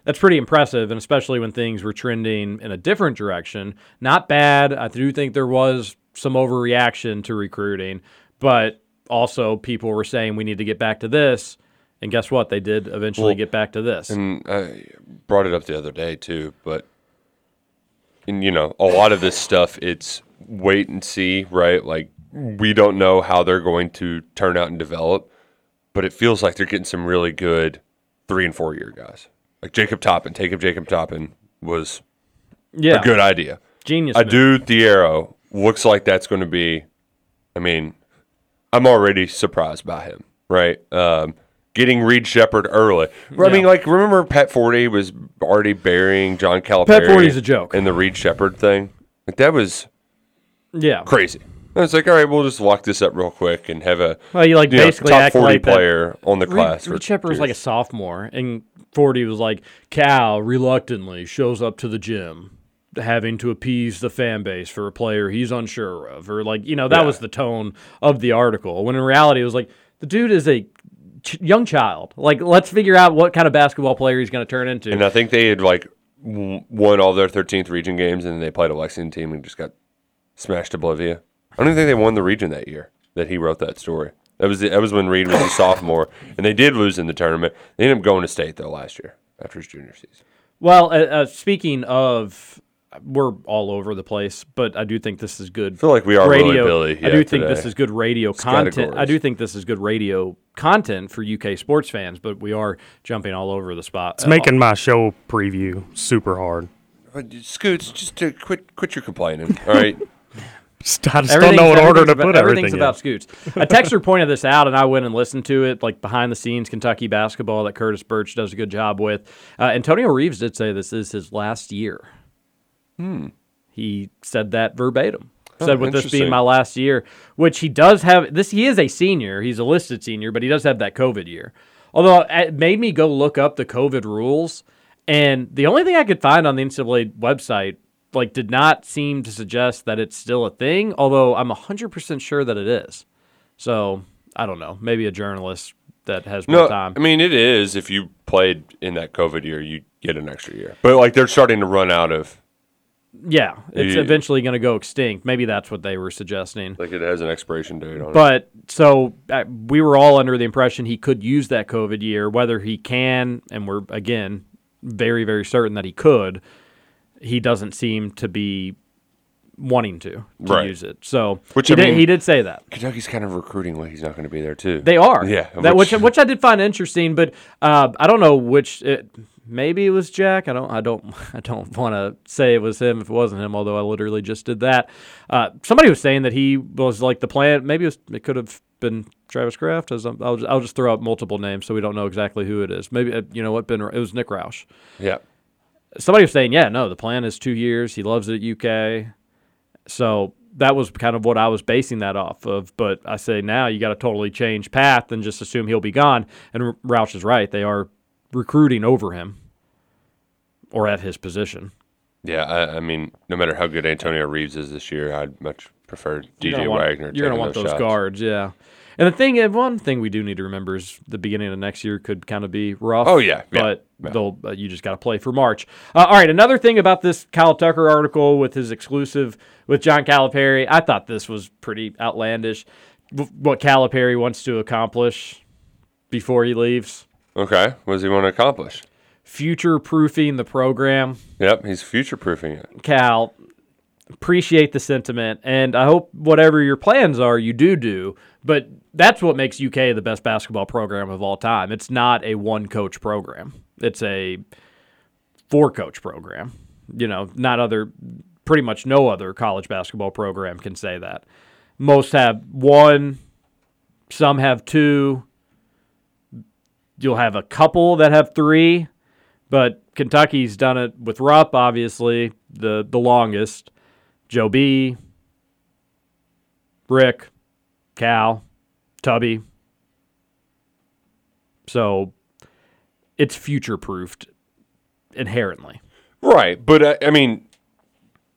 That's pretty impressive, and especially when things were trending in a different direction. Not bad. I do think there was some overreaction to recruiting, but also people were saying we need to get back to this. And guess what? They did eventually Well, get back to this. and I brought it up the other day too. But and you know, a lot of this stuff, it's wait and see, right? Like we don't know how they're going to turn out and develop, but it feels like they're getting some really good three and four year guys. Like Jacob Toppin, Jacob Jacob Toppin was yeah, a good idea. genius. I do Thiero looks like that's going to be. I mean, I'm already surprised by him. Right, um, getting Reed Sheppard early. I mean, like remember Pat Forde was already burying John Calipari. Pat Forde's a joke. in the Reed Sheppard thing. Like that was Yeah. crazy. And it's like, all right, we'll just lock this up real quick and have a Well, you like basically top act forty like that- player on the Reed, class. for Reed Sheppard was two like a years. sophomore, and Forde was like, Cal reluctantly shows up to the gym, having to appease the fan base for a player he's unsure of, or like you know that was the tone of the article. When in reality, it was like the dude is a ch- young child. Like let's figure out what kind of basketball player he's going to turn into. And I think they had like won all their 13th region games, and then they played a Lexington team and just got smashed to oblivion. I don't even think they won the region that year that he wrote that story. That was the, that was when Reed was a [COUGHS] sophomore, and they did lose in the tournament. They ended up going to state though last year after his junior season. Well, uh, uh, speaking of, we're all over the place, but I do think this is good. I feel like we are radio. Willy Billy, I do think this is good radio content. I do think this is good radio content for UK sports fans, but we are jumping all over the spot. It's making my show preview super hard. Scoots, just to quit quit your complaining. All right, [LAUGHS] Just, I just don't know what order to everything's put about, everything Everything's in. about Scoots. A [LAUGHS] texter pointed this out, and I went and listened to it, like behind the scenes Kentucky basketball that Curtis Burch does a good job with. Uh, Antonio Reeves did say this is his last year. Hmm. He said that verbatim. Oh, said with this being my last year, which he does have. This he is a senior. He's a listed senior, but he does have that COVID year. Although it made me go look up the COVID rules, and the only thing I could find on the NCAA website like did not seem to suggest that it's still a thing. Although I'm hundred percent sure that it is. So I don't know. Maybe a journalist that has more No, time. I mean it is. If you played in that COVID year, you get an extra year. But like they're starting to run out of. Yeah, it's You- eventually going to go extinct. Maybe that's what they were suggesting. Like it has an expiration date on it. But so uh, we were all under the impression he could use that COVID year, whether he can, and we're again very, very certain that he could. He doesn't seem to be wanting to, to Right. use it. So Which, he, I did, mean- he did say that. Kentucky's kind of recruiting like he's not going to be there too. They are. Yeah. That which which I did find interesting, but uh, I don't know which. It, maybe it was Jack. I don't. I don't. [LAUGHS] I don't want to say it was him if it wasn't him. Although I literally just did that. Uh, somebody was saying that he was like the plan. Maybe it, was, it could have been Travis Kraft. As I'm, I'll just, I'll just throw out multiple names so we don't know exactly who it is. Maybe uh, you know what? Ben. It was Nick Roush. yeah. Somebody was saying, yeah, no, the plan is two years. He loves it at UK. So that was kind of what I was basing that off of. But I say now you got to totally change path and just assume he'll be gone. And Roush is right; they are recruiting over him or at his position. Yeah. I, I mean, no matter how good Antonio Reeves is this year, I'd much prefer DJ gonna want- Wagner. You're taking want those shots. guards, yeah. And the thing, and one thing we do need to remember is the beginning of next year could kind of be rough. Oh, yeah, yeah, but yeah. they'll uh, you just got to play for March. Uh, all right, another thing about this Kyle Tucker article with his exclusive with John Calipari, I thought this was pretty outlandish. W- What Calipari wants to accomplish before he leaves, Okay. What does he want to accomplish? future proofing the program. Yep. He's future proofing it. Cal, appreciate the sentiment, and I hope whatever your plans are, you do do. But that's what makes UK the best basketball program of all time. It's not a one coach program. It's a four coach program. You know, not other, pretty much no other college basketball program can say that. Most have one, some have two. You'll have a couple that have three, but Kentucky's done it with Rupp, obviously, the the longest. Joe B, Rick, Cal, Tubby. So it's future proofed inherently. Right, but uh, I mean,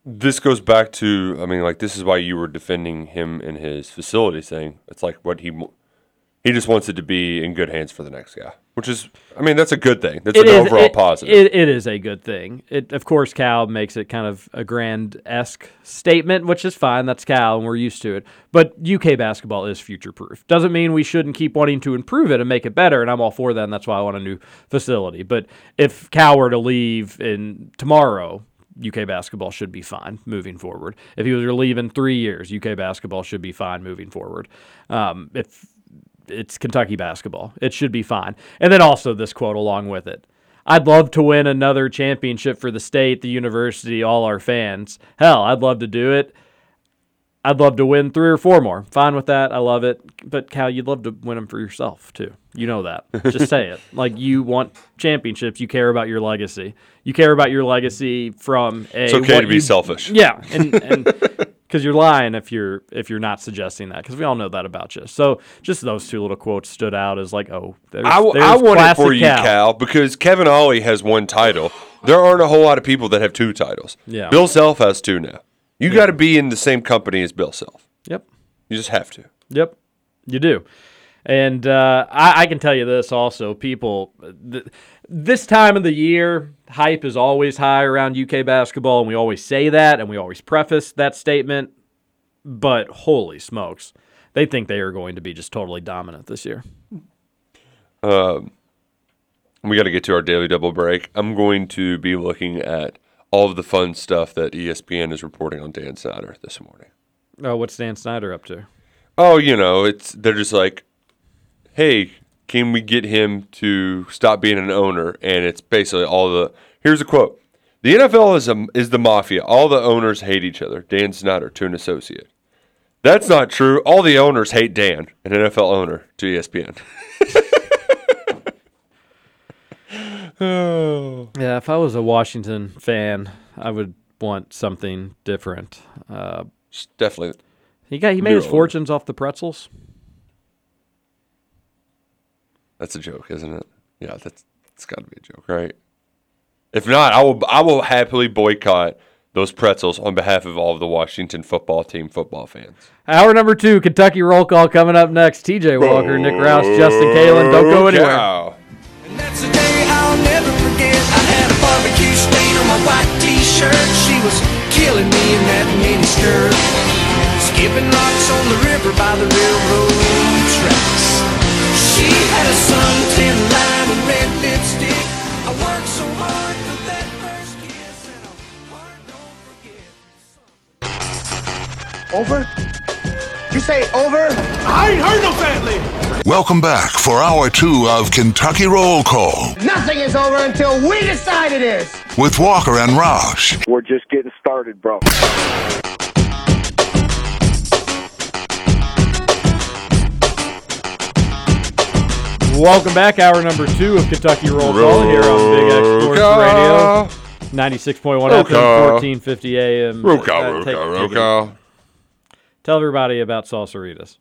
this goes back to I mean, like this is why you were defending him in his facility, saying it's like what he he just wants it to be in good hands for the next guy, which is I mean that's a good thing. That's It an is- overall it- positive. It, it is a good thing. It, of course, Cal makes it kind of a grand esque statement, which is fine. That's Cal, and we're used to it. But UK basketball is future proof. Doesn't mean we shouldn't keep wanting to improve it and make it better. And I'm all for that. And that's why I want a new facility. But if Cal were to leave in tomorrow, UK basketball should be fine moving forward. If he was to leave in three years, UK basketball should be fine moving forward. Um, if it's Kentucky basketball. It should be fine. And then also this quote along with it. I'd love to win another championship for the state, the university, all our fans. Hell, I'd love to do it. I'd love to win three or four more. Fine with that. I love it. But Cal, you'd love to win them for yourself too. You know that. Just say it. [LAUGHS] Like you want championships. You care about your legacy. You care about your legacy from a. It's okay to be you- selfish. Yeah, and and [LAUGHS] because you're lying if you're if you're not suggesting that because we all know that about you. So just those two little quotes stood out as like, oh, there's, I, there's I want it for you, Cal. because Kevin Ollie has one title. There aren't a whole lot of people that have two titles. Yeah. Bill Self has two now. You got to be in the same company as Bill Self. Yep. You just have to. Yep, you do. And uh, I, I can tell you this also, people, th- this time of the year, hype is always high around UK basketball, and we always say that, and we always preface that statement. But holy smokes, they think they are going to be just totally dominant this year. Um, we got to get to our daily double break. I'm going to be looking at all of the fun stuff that ESPN is reporting on Dan Snyder this morning. Oh, what's Dan Snyder up to? Oh, you know, it's they're just like, hey, can we get him to stop being an owner? And it's basically all the. Here's a quote: "The NFL is a, is the mafia. All the owners hate each other." Dan Snyder to an associate. That's not true. All the owners hate Dan, an NFL owner to ESPN. oh. [LAUGHS] Yeah, if I was a Washington fan, I would want something different. Uh, Definitely. he got he made his owner. fortunes off the pretzels. That's a joke, isn't it? Yeah, that's it's got to be a joke, right? If not, I will I will happily boycott those pretzels on behalf of all of the Washington football team football fans. Hour number two, Kentucky roll call coming up next. TJ Walker, Nick Roush, Justin Kalen. Don't go anywhere. Cow. That's a day I'll never forget. I had a barbecue stain on my white t-shirt. She was killing me in that mini skirt. Skipping rocks on the river by the railroad tracks. Over? You say over? I ain't heard no family. Welcome back for hour two of Kentucky Roll Call Nothing is over until we decide it is. with Walker and Roush. We're just getting started, bro. Welcome back, hour number two of Kentucky Roll Call here on Big X Sports Radio. 96.1 Roll FM, 1450 AM. Roll call, Uh, roll call, roll call. Tell everybody about Salsaritas.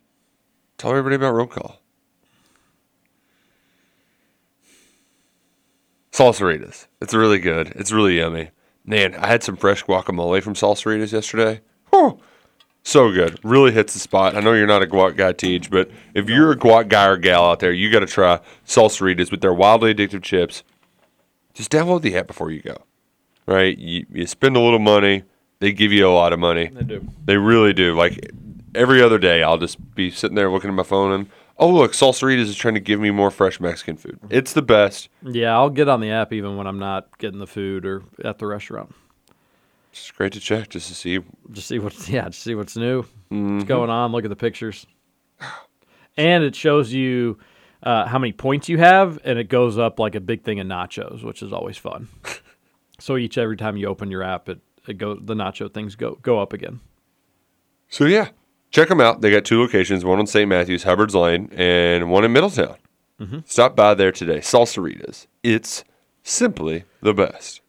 Tell everybody about roll call. Salsaritas. It's really good. It's really yummy. Man, I had some fresh guacamole from Salsaritas yesterday. Whew. So good. Really hits the spot. I know you're not a guac guy, Teach, but if you're a guac guy or gal out there, you got to try Salsaritas with their wildly addictive chips. Just download the app before you go. Right? You, you spend a little money, they give you a lot of money. They do. They really do. Like every other day, I'll just be sitting there looking at my phone and, oh, look, Salsaritas is trying to give me more fresh Mexican food. It's the best. Yeah, I'll get on the app even when I'm not getting the food or at the restaurant. It's great to check just to see. Just see what's [LAUGHS] yeah, just see what's new, Mhm. what's going on. Look at the pictures, and it shows you uh, how many points you have, and it goes up like a big thing of nachos, which is always fun. [LAUGHS] so each every time you open your app, it it goes the nacho things go go up again. So, yeah, check them out. They got two locations one on St. Matthews, Hubbard's Lane, and one in Middletown. Mhm. Stop by there today. Salsaritas. It's simply the best.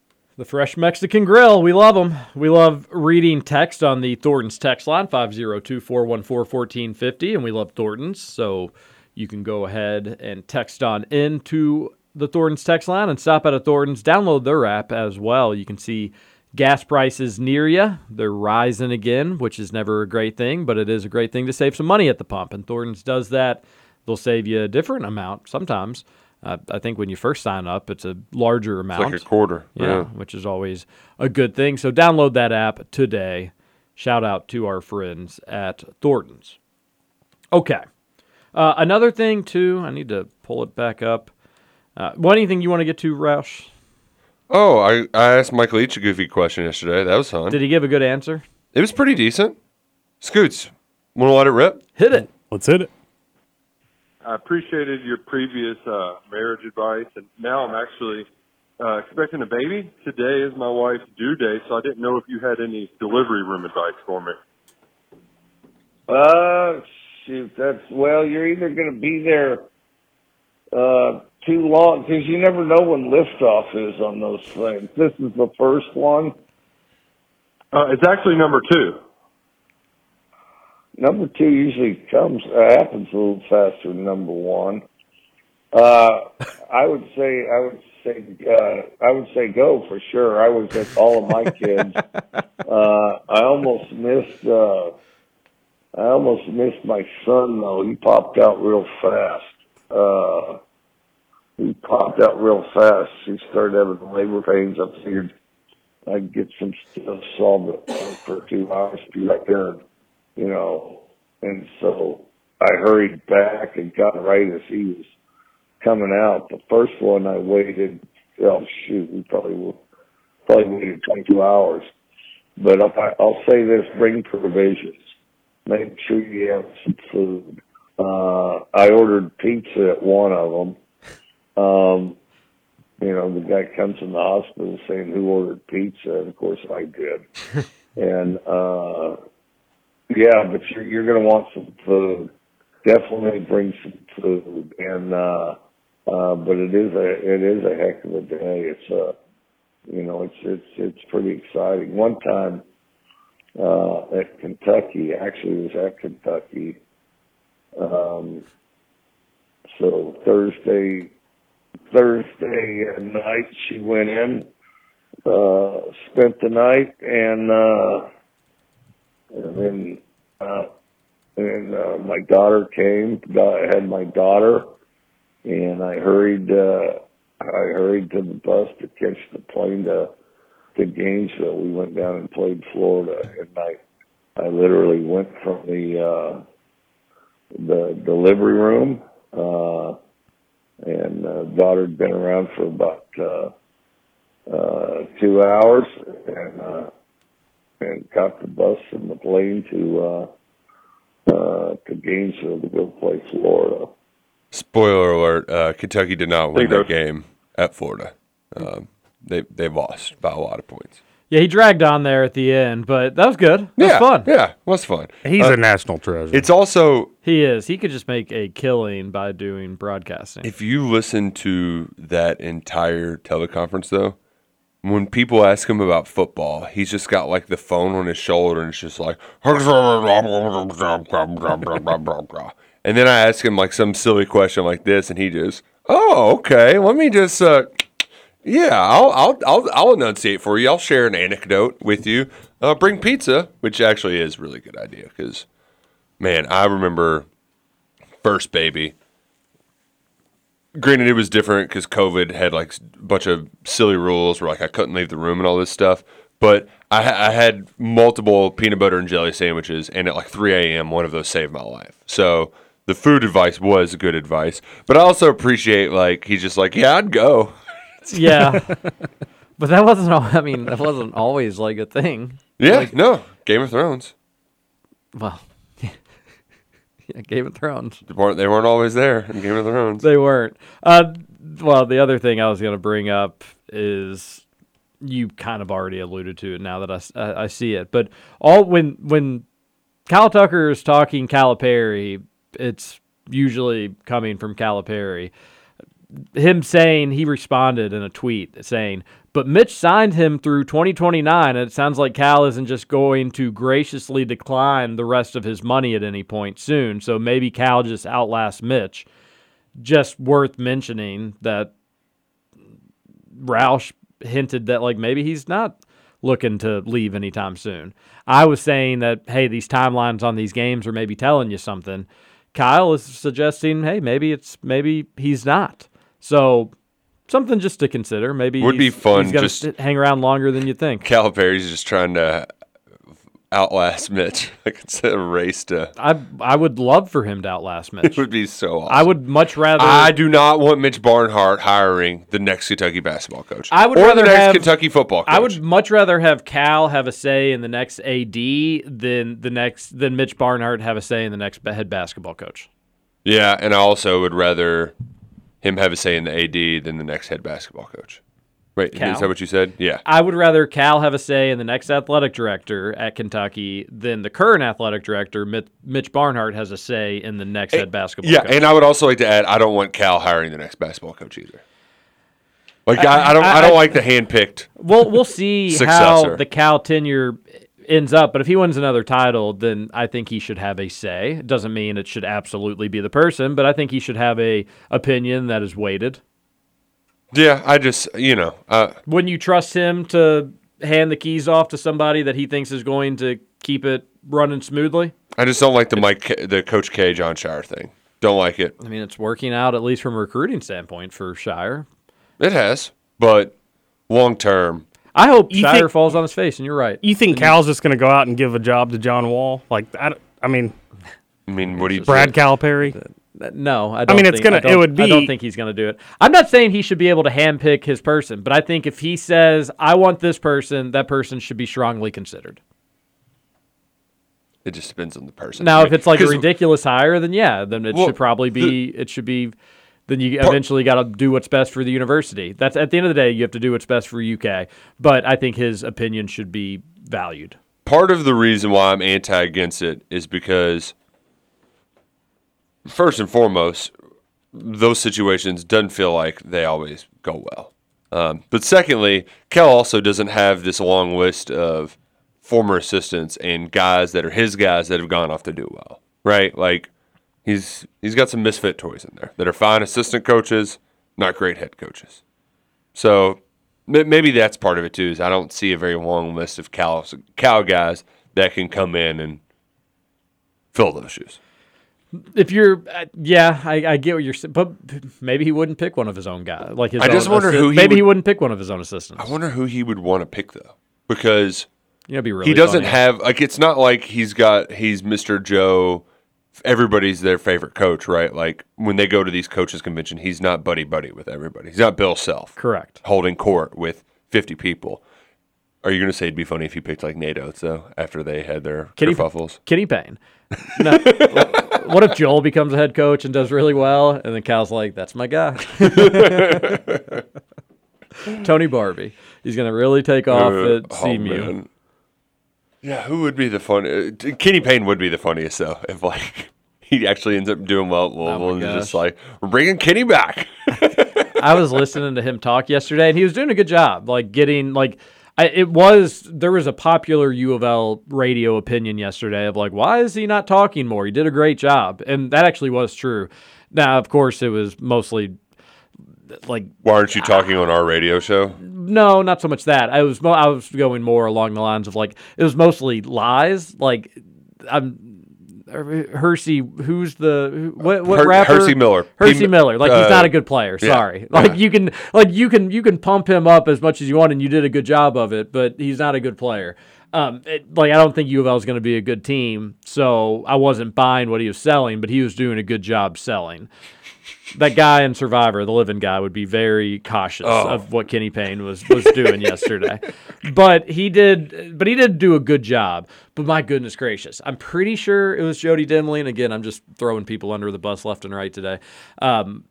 The Fresh Mexican Grill. We love them. We love reading text on the Thornton's text line, 502 414 1450. And we love Thornton's. So you can go ahead and text on into the Thornton's text line and stop at a Thornton's. Download their app as well. You can see gas prices near you. They're rising again, which is never a great thing, but it is a great thing to save some money at the pump. And Thornton's does that. They'll save you a different amount sometimes. Uh, I think when you first sign up, it's a larger amount. like a quarter, Yeah, yeah. which is always a good thing. So download that app today. Shout out to our friends at Thornton's. Okay. Uh, another thing, too, I need to pull it back up. Uh, what anything you want to get to, Roush? Oh, I, I asked Michael Leach a goofy question yesterday. That was fun. Did he give a good answer? It was pretty decent. Scoots, want to let it rip? Hit it. Let's hit it. I appreciated your previous uh, marriage advice, and now I'm actually uh, expecting a baby. Today is my wife's due date, so I didn't know if you had any delivery room advice for me. Uh, shoot, that's well. You're either going to be there uh too long because you never know when liftoff is on those things. This is the first one. Uh, it's actually number two. Number two usually comes uh, happens a little faster than number one. Uh, I would say I would say uh, I would say go for sure. I was at all of my kids. uh, I almost missed. Uh, I almost missed my son though. He popped out real fast. Uh, he popped out real fast. He started having labor pains. I figured I'd get some stuff solved for two hours, be right there, you know. And so I hurried back and got right as he was coming out. The first one I waited. Oh shoot, we probably will probably waited 22 hours. But if I, I'll say this: bring provisions. Make sure you have some food. Uh, I ordered pizza at one of them. Um, you know, the guy comes in the hospital saying who ordered pizza, and of course I did. [LAUGHS] and uh, yeah, but you're you're gonna want some food. Definitely bring some food, and uh, uh, but it is a it is a heck of a day. It's a you know it's it's it's pretty exciting. One time uh, at Kentucky, actually it was at Kentucky. Um, so Thursday Thursday night she went in, uh, spent the night, and uh, and then uh, and uh, my daughter came. I had my daughter, and I hurried. Uh, I hurried to the bus to catch the plane to to Gainesville. We went down and played Florida, and I I literally went from the uh, the delivery room. Uh, and uh, daughter had been around for about uh, uh, two hours, and uh, and got the bus and the plane to uh, uh, to Gainesville to go play Florida. Spoiler alert: uh, Kentucky did not win There that game at Florida. Um, they they lost by a lot of points. Yeah, he dragged on there at the end, but that was good. That yeah, was fun. Yeah, was fun. He's Uh, a national treasure. It's also He is. He could just make a killing by doing broadcasting. if you listen to that entire teleconference though, when people ask him about football, he's just got like the phone on his shoulder and it's just like [LAUGHS] and then I ask him like some silly question like this and he just, "Oh, okay. Let me just uh yeah, I'll I'll I'll I'll enunciate for you. I'll share an anecdote with you. Uh, bring pizza, which actually is really good idea because, man, I remember first baby. Granted, it was different because COVID had like a bunch of silly rules where like I couldn't leave the room and all this stuff. But I, I had multiple peanut butter and jelly sandwiches, and at like 3 a.m., one of those saved my life. So the food advice was good advice, but I also appreciate like he's just like, yeah, I'd go. [LAUGHS] yeah, [LAUGHS] but that wasn't. All, I mean, that wasn't always like a thing. Yeah, Like, no, Game of Thrones. well, [LAUGHS] yeah, Game of Thrones. They weren't, they weren't always there in Game of Thrones. They weren't. Uh, well, the other thing I was going to bring up is you kind of already alluded to it now that I I see it. But all when when Kyle Tucker is talking Calipari, it's usually coming from Calipari. Him saying he responded in a tweet saying, "But Mitch signed him through 2029, and it sounds like Cal isn't just going to graciously decline the rest of his money at any point soon. So maybe Cal just outlasts Mitch." just worth mentioning that Roush hinted that like maybe he's not looking to leave anytime soon. I was saying that hey, these timelines on these games are maybe telling you something. Kyle is suggesting hey, maybe it's maybe he's not. So something just to consider. Maybe Would be fun He's just- sit- hang around longer than you think. Calipari's just trying to outlast Mitch. [LAUGHS] Like it's a race to. I I would love for him to outlast [LAUGHS] Mitch. It would be so awesome. I would much rather. I do not want Mitch Barnhart hiring the next Kentucky basketball coach. I would or rather the next have, Kentucky football coach. I would much rather have Cal have a say in the next AD than the next than Mitch Barnhart have a say in the next head basketball coach. Yeah, and I also would rather him have a say in the AD than the next head basketball coach. Wait, Cal? is that what you said? Yeah. I would rather Cal have a say in the next athletic director at Kentucky than the current athletic director Mitch Barnhart has a say in the next head basketball. Yeah, coach. and I would also like to add, I don't want Cal hiring the next basketball coach either. Like I, I don't, I, I- don't like the handpicked. Well, we'll see how the Cal tenure ends up. But if he wins another title, then I think he should have a say. It doesn't mean it should absolutely be the person, but I think he should have a opinion that is weighted. Yeah, I just, you know, uh, Wouldn't you trust him to hand the keys off to somebody that he thinks is going to keep it running smoothly? I just don't like the Mike, the Coach K, Jon Scheyer thing. Don't like it. I mean, it's working out at least from a recruiting standpoint for Scheyer. It has, but long term, I hope You Scheyer think- falls on his face, and you're right. You think And Cal's just going to go out and give a job to John Wall? Like, I, I mean, I mean, what do you Brad Calipari? No, I, I don't mean, it's think- gonna- it would be. I don't think he's going to do it. I'm not saying he should be able to handpick his person, but I think if he says, "I want this person," that person should be strongly considered. it just depends on the person. Now, if it's like a ridiculous hire, then yeah, then it Well, should probably be. it should be. Then you eventually got to do what's best for the university. That's at the end of the day, you have to do what's best for UK. But I think his opinion should be valued. part of the reason why I'm anti against it is because first and foremost, those situations doesn't feel like they always go well. Um, but secondly, Cal also doesn't have this long list of former assistants and guys that are his guys that have gone off to do well, right? Like he's he's got some misfit toys in there that are fine assistant coaches, not great head coaches. So m- maybe that's part of it too. Is I don't see a very long list of Cal Cal guys that can come in and fill those shoes. If you're, uh, yeah, I, I get what you're saying, but maybe he wouldn't pick one of his own guys, like his. I just own wonder assi- who he maybe he would- wouldn't pick one of his own assistants. I wonder who he would want to pick though, because You know, be really he doesn't funny. have like it's not like he's got he's Mr. Joe. Everybody's their favorite coach, right? Like when they go to these coaches convention, he's not buddy buddy with everybody. He's not Bill Self, Correct. holding court with fifty people. Are you going to say it'd be funny if you picked like Nate Oats though after they had their Kenny kerfuffles? Kitty Payne. No, [LAUGHS] what if Joel becomes a head coach and does really well, and then Cal's like, "That's my guy." [LAUGHS] [LAUGHS] Tony Barbee. He's gonna really take off Uh, at oh, CMU. man. Yeah, who would be the funny? Uh, Kenny Payne would be the funniest though if like [LAUGHS] he actually ends up doing well at Louisville and is just like we're bringing Kenny back. [LAUGHS] I was listening to him talk yesterday, and he was doing a good job, like getting like. I, it was there was a popular U of L radio opinion yesterday of like why is he not talking more? He did a great job, and that actually was true. Now, of course, it was mostly like Why aren't you talking on our radio show? no, not so much that. I was mo- I was going more along the lines of like it was mostly lies. Like I'm Hercy, who's the who- what what Her- rapper? Hercy Miller. Hercy He- Miller. Like he's uh, not a good player. yeah, Sorry. Like yeah. you can like you can you can pump him up as much as you want, and you did a good job of it. But he's not a good player. Um, it- like I don't think U of L is going to be a good team. So I wasn't buying what he was selling, but he was doing a good job selling that guy in Survivor, the living guy, would be very cautious Oh. of what Kenny Payne was was doing [LAUGHS] yesterday. But he did, but he did do a good job. But my goodness gracious, I'm pretty sure it was Jody Demling. And again, I'm just throwing people under the bus left and right today. Um,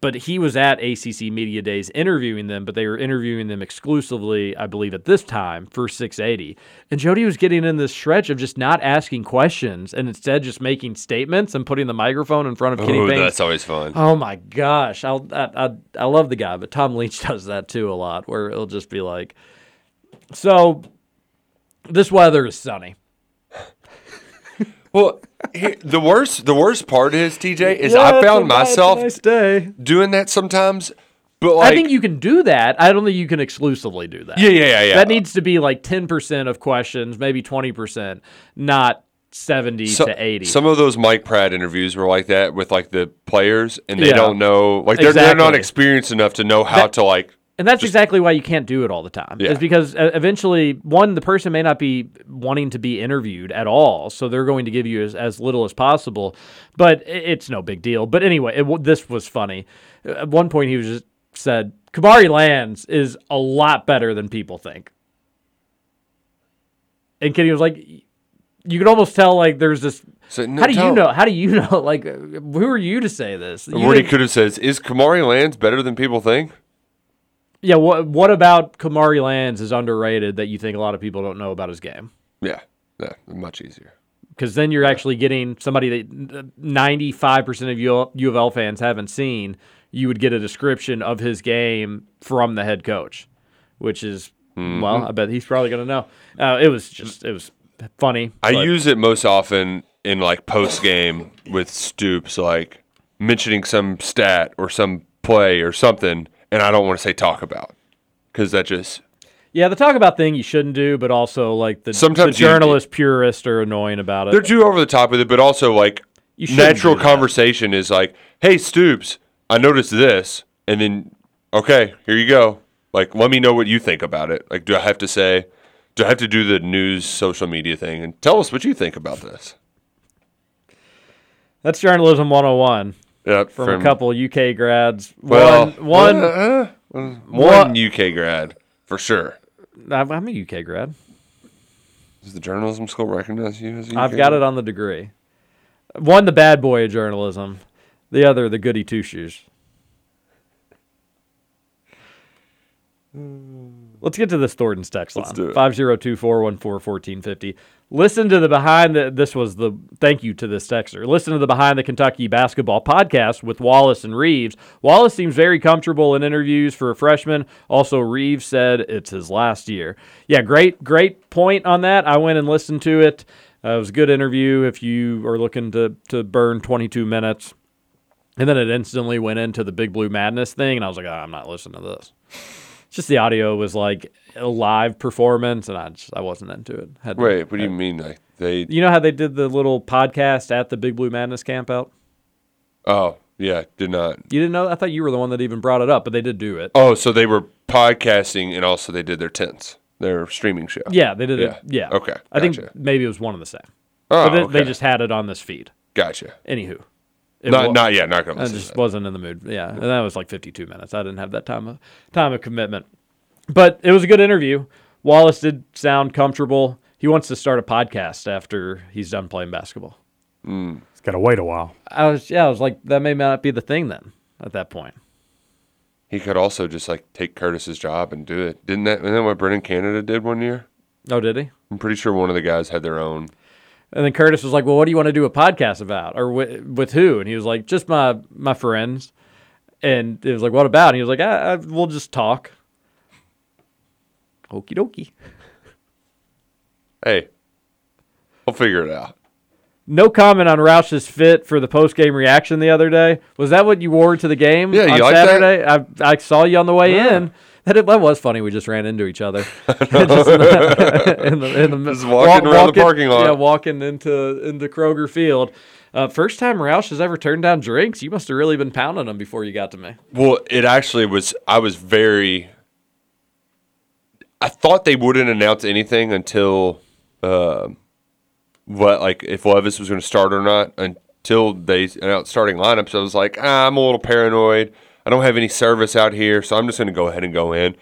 but he was at ACC Media Days interviewing them, but they were interviewing them exclusively, I believe, at this time for 680. And Jody was getting in this stretch of just not asking questions and instead just making statements and putting the microphone in front of Kenny Ooh, Payne. that's always fun. Oh my gosh, I'll, I, I I love the guy, but Tom Leach [LAUGHS] does that too a lot, where it'll just be like, so this weather is sunny. Well, here- the worst the worst part is TJ is Yeah, I found myself nice doing that sometimes. But like, I think you can do that. I don't think you can exclusively do that. Yeah, yeah, yeah, yeah. That needs to be like ten percent of questions, maybe twenty percent, not seventy so- to eighty. Some of those Mike Pratt interviews were like that with like the players, and they Yeah. don't know like they're, they're not experienced enough to know how That- to like. And that's exactly why you can't do it all the time. Yeah. Is because uh, eventually, one, the person may not be wanting to be interviewed at all, so they're going to give you as, as little as possible. But it's no big deal. But anyway, it, this was funny. Uh, At one point, he was just said, "Kamari Lands is a lot better than people think," and Kenny was like, "You could almost tell like there's this." So, no, how do you know? How do you [LAUGHS] know? Like, who are you to say this? You what he didn't- could have said is, "Is Kamari Lands better than people think?" Yeah, what what about Kamari Lands is underrated that you think a lot of people don't know about his game? Yeah, yeah, much easier. Because then you're actually getting somebody that 95% of U U of L fans haven't seen. You would get a description of his game from the head coach, which is, well, I bet he's probably going to know. Uh, it was just, it was funny. I but- use it most often in like post game with Stoops, like mentioning some stat or some play or something, and I don't want to say talk about because that just Yeah, the talk about thing you shouldn't do, but also like the, Sometimes the journalist purists are annoying about it. they're too over the top with it. But also like natural conversation is like, "Hey Stoops, I noticed this," and then okay, here you go. Like, let me know what you think about it. Like, do I have to say? Do I have to do the news social media thing and tell us what you think about this? That's journalism 101 Yep, from, from, a couple UK grads. Well, one, one, uh, uh, uh one UK grad for sure. I'm, a UK grad. Does the journalism school recognize you as a UK I've got grad? it on the degree. One, the bad boy of journalism. The other, the goody two shoes. Hmm. Let's get to this Thornton's text line. 502 414 1450. Listen to the behind the this was the thank you to this texter. Listen to the behind the Kentucky basketball podcast with Wallace and Reeves. Wallace seems very comfortable in interviews for a freshman. Also Reeves said it's his last year. Yeah, great great point on that. I went and listened to it. Uh, it was a good interview if you are looking to to burn 22 minutes. And then it instantly went into the Big Blue Madness thing and I was like, oh, I'm not listening to this just the audio was like a live performance, and I just I wasn't into it. Had to- Wait, what do you mean? Like they? You know how they did the little podcast at the Big Blue Madness camp out? Oh, yeah, did not. You didn't know? I thought you were the one that even brought it up, but they did do it. Oh, so they were podcasting and also they did their tents, their streaming show. Yeah, they did it. Yeah. Okay. I think maybe it was one of the same. Oh, but they, they just had it on this feed. Gotcha. Anywho. It Not- wa- not yet, not gonna I listen to just wasn't in the mood. Yeah, and that was like 52 minutes. I didn't have that time of time of commitment. But it was a good interview. Wallace did sound comfortable. He wants to start a podcast after he's done playing basketball. Hmm. It's got to wait a while. I was yeah, I was like that may not be the thing then at that point. He could also just like take Curtis's job and do it. Didn't that? Isn't that what Brennan Canada did one year? Oh, did he? I'm pretty sure one of the guys had their own. And then Curtis was like, "Well, what do you want to do a podcast about, or with, with who?" And he was like, "Just my my friends." And it was like, "What about?" And he was like, I, I, "We'll just talk." Okie dokie. Hey, we'll figure it out. No comment on Roush's fit for the post game reaction the other day. Was that what you wore to the game Yeah, you on like that? Saturday? I I saw you on the way Yeah. in. That, that was funny. We just ran into each other. [LAUGHS] [LAUGHS] Just [LAUGHS] in the, in the, in the- Just walking around the parking lot. Yeah, walking into into Kroger Field. Uh, first time Roush has ever turned down drinks. You must have really been pounding them before you got to me. Well, it actually was. I was very. I thought they wouldn't announce anything until, uh, what like if Levis was going to start or not until they announced starting lineups. I was like, ah, I'm a little paranoid. I don't have any service out here, so I'm just going to go ahead and go in.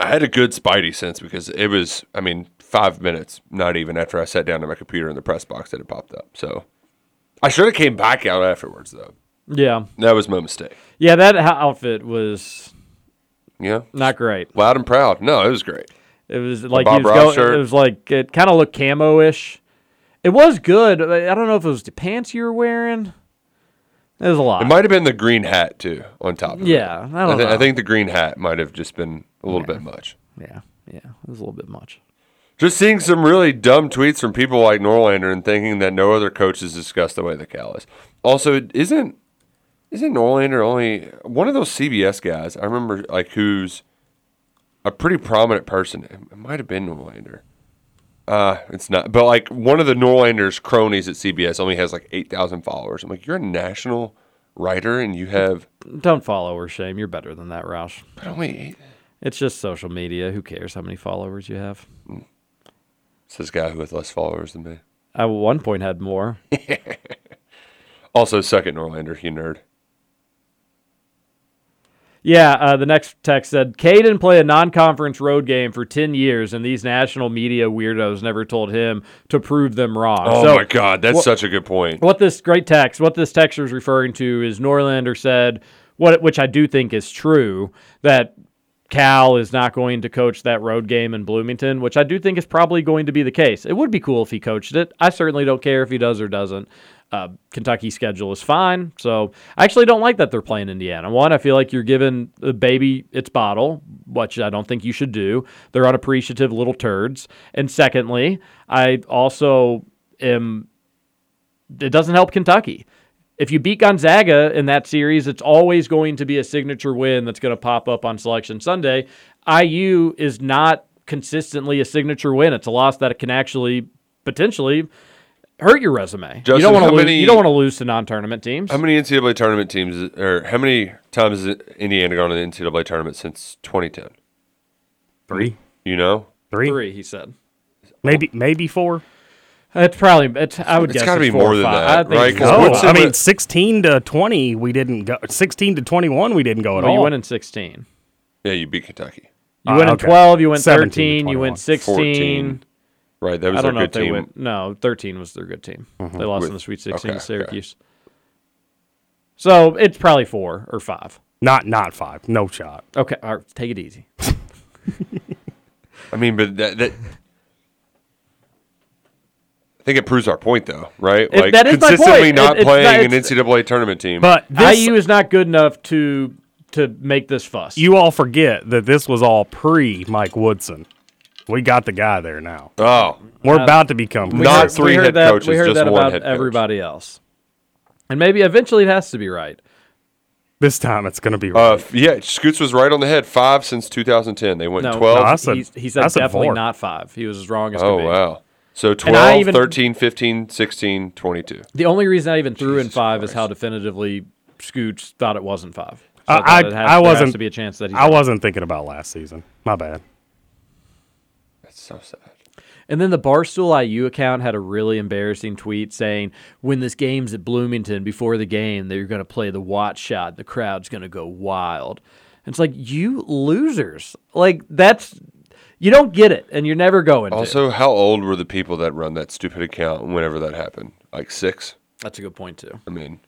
I had a good Spidey sense because it was, I mean, five minutes, not even after I sat down to my computer in the press box that it popped up. So I should have came back out afterwards though. Yeah. That was my mistake. Yeah, that outfit was Yeah. not great. Loud and proud. No, it was great. It was like Bob he was going, shirt. it was like it kind of looked camo-ish. It was good. I don't know if it was the pants you were wearing. It was a lot. It might have been the green hat too on top of Yeah, it. I don't thi- know. I think the green hat might have just been a little bit much. Yeah, yeah, it was a little bit much. Just seeing some really dumb tweets from people like Norlander and thinking that no other coach has discussed the way the Cal is. Also, isn't isn't Norlander only one of those CBS guys? I remember like who's a pretty prominent person. It might have been Norlander. Uh, it's not, but like one of the Norlander's cronies at CBS only has like eight thousand followers. I'm like, you're a national writer and you have Don't follow or shame. You're better than that, Roush. But only eight. It's just social media. Who cares how many followers you have? It's this guy who has less followers than me. I at one point had more. [LAUGHS] Also, second Norlander, you nerd. Yeah, uh, the next text said Caden play a non-conference road game for ten years, and these national media weirdos never told him to prove them wrong. Oh So, my God, that's what- such a good point. What this great text, what this texter is referring to is Norlander said, what which I do think is true, that Cal is not going to coach that road game in Bloomington, which I do think is probably going to be the case. It would be cool if he coached it. I certainly don't care if he does or doesn't. Uh, Kentucky's schedule is fine, so I actually don't like that they're playing Indiana. One, I feel like you're giving the baby its bottle, which I don't think you should do. They're unappreciative little turds. And secondly, I also am it doesn't help Kentucky. If you beat Gonzaga in that series, it's always going to be a signature win that's going to pop up on Selection Sunday. IU is not consistently a signature win. It's a loss that it can actually potentially hurt your resume. you don't want to lose. many- You don't want to lose to non-tournament teams. How many NCAA tournament teams, or how many times has Indiana gone to the NCAA tournament since 2010? Three. You know? Three. Three, he said. Maybe maybe four. It's probably. It's, I would It's guess It's gotta be more than five. that, I right? it's 'Cause. No, I mean the- sixteen to twenty, we didn't go. Sixteen to twenty-one, we didn't go at Well, all. you went in sixteen. Yeah, you beat Kentucky. You Ah, went in 12, you went 13, you went 16. 14. Right, that was I don't their know if good they team. went. No, 13 was their good team. Mm-hmm. They lost With- in the Sweet 16 okay, to Syracuse. So it's probably four or five. Not not five. No shot. Okay, all right, take it easy. [LAUGHS] I mean, but that, that I think it proves our point, though, right? If like that is my consistently point. not It- playing not- an NCAA tournament team. But this, IU is not good enough to to make this fuss. you all forget that this was all pre Mike Woodson. We got the guy there now. oh, We're Uh, about to become we Not heard, three we heard head that, coaches, We heard just that one about everybody else, and maybe eventually it has to be right. This time it's going to be uh, right. f- yeah, Scoots was right on the head. Five since 2010. They went No, 12. No, I said- he, he said I said definitely four. not five. He was as wrong as oh, could be. wow. So 12, even- 13, 15, 16, 22. The only reason I even threw in Jesus five is how definitively Scoots thought it wasn't five. So I, I, has- I wasn't. to be a chance that he's I wasn't thinking about last season. My bad. That's so sad. And then the Barstool IU account had a really embarrassing tweet saying, "When this game's at Bloomington, before the game, they're going to play the watch shot. The crowd's going to go wild." And it's like you losers, like that's you don't get it, and you're never going to. Also, how old were the people that run that stupid account whenever that happened? Like six? That's a good point too. I mean,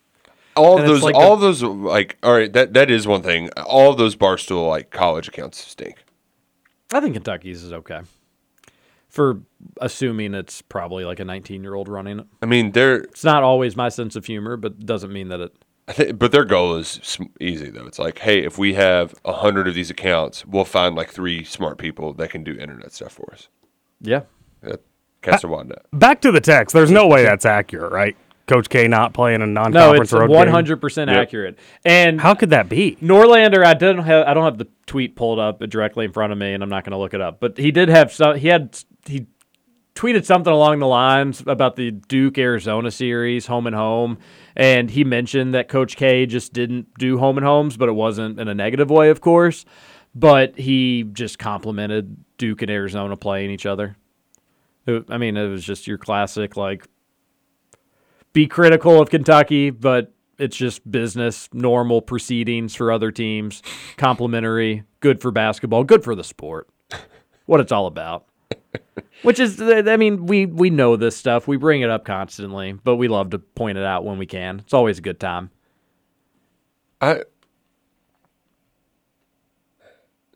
all of And those, like all the- those, like, all right, that that is one thing. All of those barstool like college accounts stink. I think Kentucky's is okay for assuming it's probably like a 19 year old running it. I mean, they're, It's not always my sense of humor, but doesn't mean that it. I think, but their goal is easy though. It's like, hey, if we have a hundred of these accounts, we'll find like three smart people that can do internet stuff for us. Yeah. That, cast a wide net. Back to the text. There's no way that's accurate, right? Coach K not playing a non-conference no, it's road 100 percent Yep. accurate. And How could that be? Norlander, I didn't have. I don't have the tweet pulled up directly in front of me, and I'm not going to look it up. But he did have some. He had he tweeted something along the lines about the Duke Arizona series, home and home, and he mentioned that Coach K just didn't do home and homes, but it wasn't in a negative way, of course. But he just complimented Duke and Arizona playing each other. I mean, it was just your classic like be critical of Kentucky, but it's just business, normal proceedings for other teams, complimentary, good for basketball, good for the sport. What it's all about. Which is I mean, we we know this stuff. We bring it up constantly, but we love to point it out when we can. It's always a good time. I.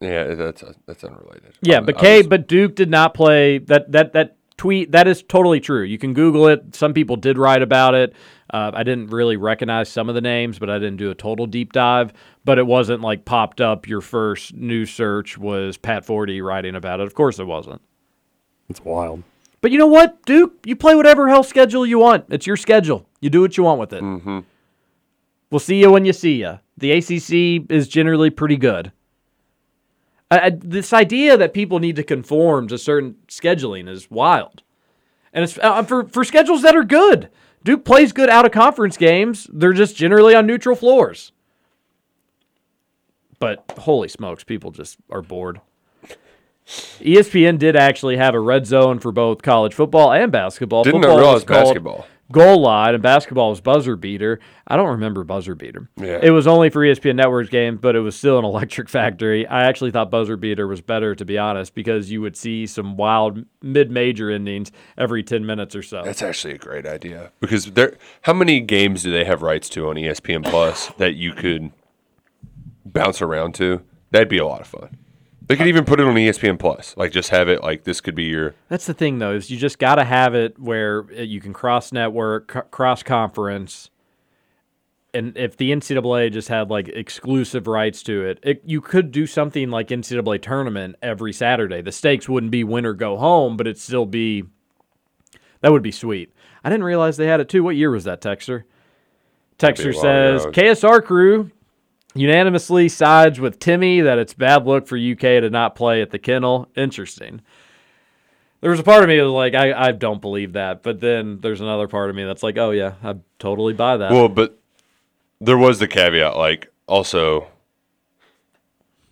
Yeah, that's that's unrelated. Yeah, but K, was- but Duke did not play that that that tweet. That is totally true. You can Google it. Some people did write about it. Uh, I didn't really recognize some of the names, but I didn't do a total deep dive. But it wasn't like popped up. Your first news search was Pat Forde writing about it. Of course, it wasn't. It's wild. But you know what, Duke? You play whatever hell schedule you want. It's your schedule. You do what you want with it. Mm-hmm. We'll see you when you see you. The ACC is generally pretty good. I, I, this idea that people need to conform to certain scheduling is wild, and it's uh, for for schedules that are good. Duke plays good out of conference games. They're just generally on neutral floors. But holy smokes, people just are bored. ESPN did actually have a red zone for both college football and basketball. Didn't football realize basketball. Goal line and basketball was buzzer beater. I don't remember buzzer beater. Yeah. It was only for ESPN Network's game, but it was still an [LAUGHS] electric factory. I actually thought buzzer beater was better, to be honest, because you would see some wild mid-major endings every ten minutes or so. That's actually a great idea because there. How many games do they have rights to on ESPN Plus that you could bounce around to? That'd be a lot of fun. They could even put it on ESPN Plus, like just have it like this could be your. That's the thing, though, is you just got to have it where uh, you can cross network, c- cross conference, and if the NCAA just had like exclusive rights to it, it, you could do something like NCAA tournament every Saturday. The stakes wouldn't be win or go home, but it'd still be. That would be sweet. I didn't realize they had it too. What year was that, Texter? That'd be a Texter says. KSR crew unanimously sides with Timmy that it's bad look for UK to not play at the kennel. Interesting. There was a part of me that was like, I, I don't believe that. But then there's another part of me that's like, oh, yeah, I totally buy that. Well, but there was the caveat, like also.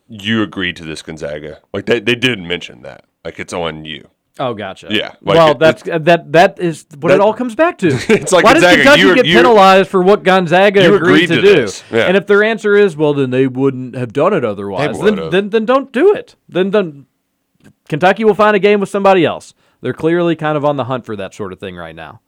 You agreed to this, Gonzaga. Like they, they did mention that. Like it's on you. Oh, gotcha. Yeah, like well, it- that's uh, that that is what that- it all comes back to. [LAUGHS] It's like Why Gonzaga, does Kentucky you- get you- penalized for what Gonzaga agreed, agreed to, to do? Yeah. And if their answer is, well, then they wouldn't have done it otherwise. Then, then then don't do it. Then then Kentucky will find a game with somebody else. They're clearly kind of on the hunt for that sort of thing right now.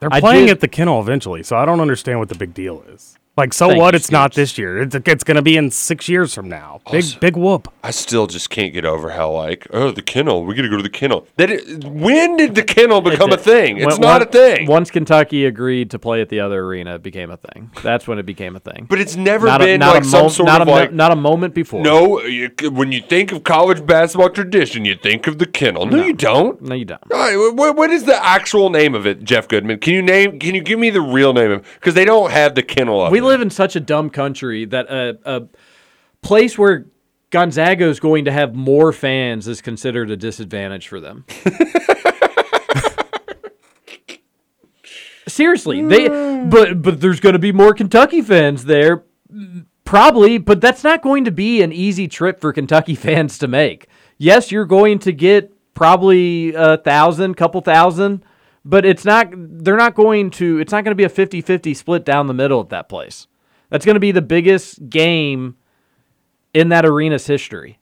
They're playing did- at the kennel eventually, so I don't understand what the big deal is. Like, so Thank what? you, It's not this year. It's, it's going to be in six years from now. Big, Also- big whoop. I still just can't get over how like oh the kennel we got to go to the kennel. That when did the kennel become a thing? It's When- not one- a thing. Once Kentucky agreed to play at the other arena, it became a thing. That's when it became a thing. But it's never Not a- been not a like some mo- sort not of a like not a moment before. No, you, when you think of college basketball tradition, you think of the kennel. No, you don't. No, you don't. All right, what, what is the actual name of it, Jeff Goodman? Can you name? Can you give me the real name of? it? Because they don't have the kennel up. We there. Live in such a dumb country that a, a place where Gonzaga is going to have more fans is considered a disadvantage for them. [LAUGHS] Seriously, they but but there's going to be more Kentucky fans there, probably. But that's not going to be an easy trip for Kentucky [LAUGHS] fans to make. Yes, you're going to get probably a thousand, couple thousand, but it's not. They're not going to. It's not going to be a 50-50 split down the middle at that place. That's going to be the biggest game in that arena's history.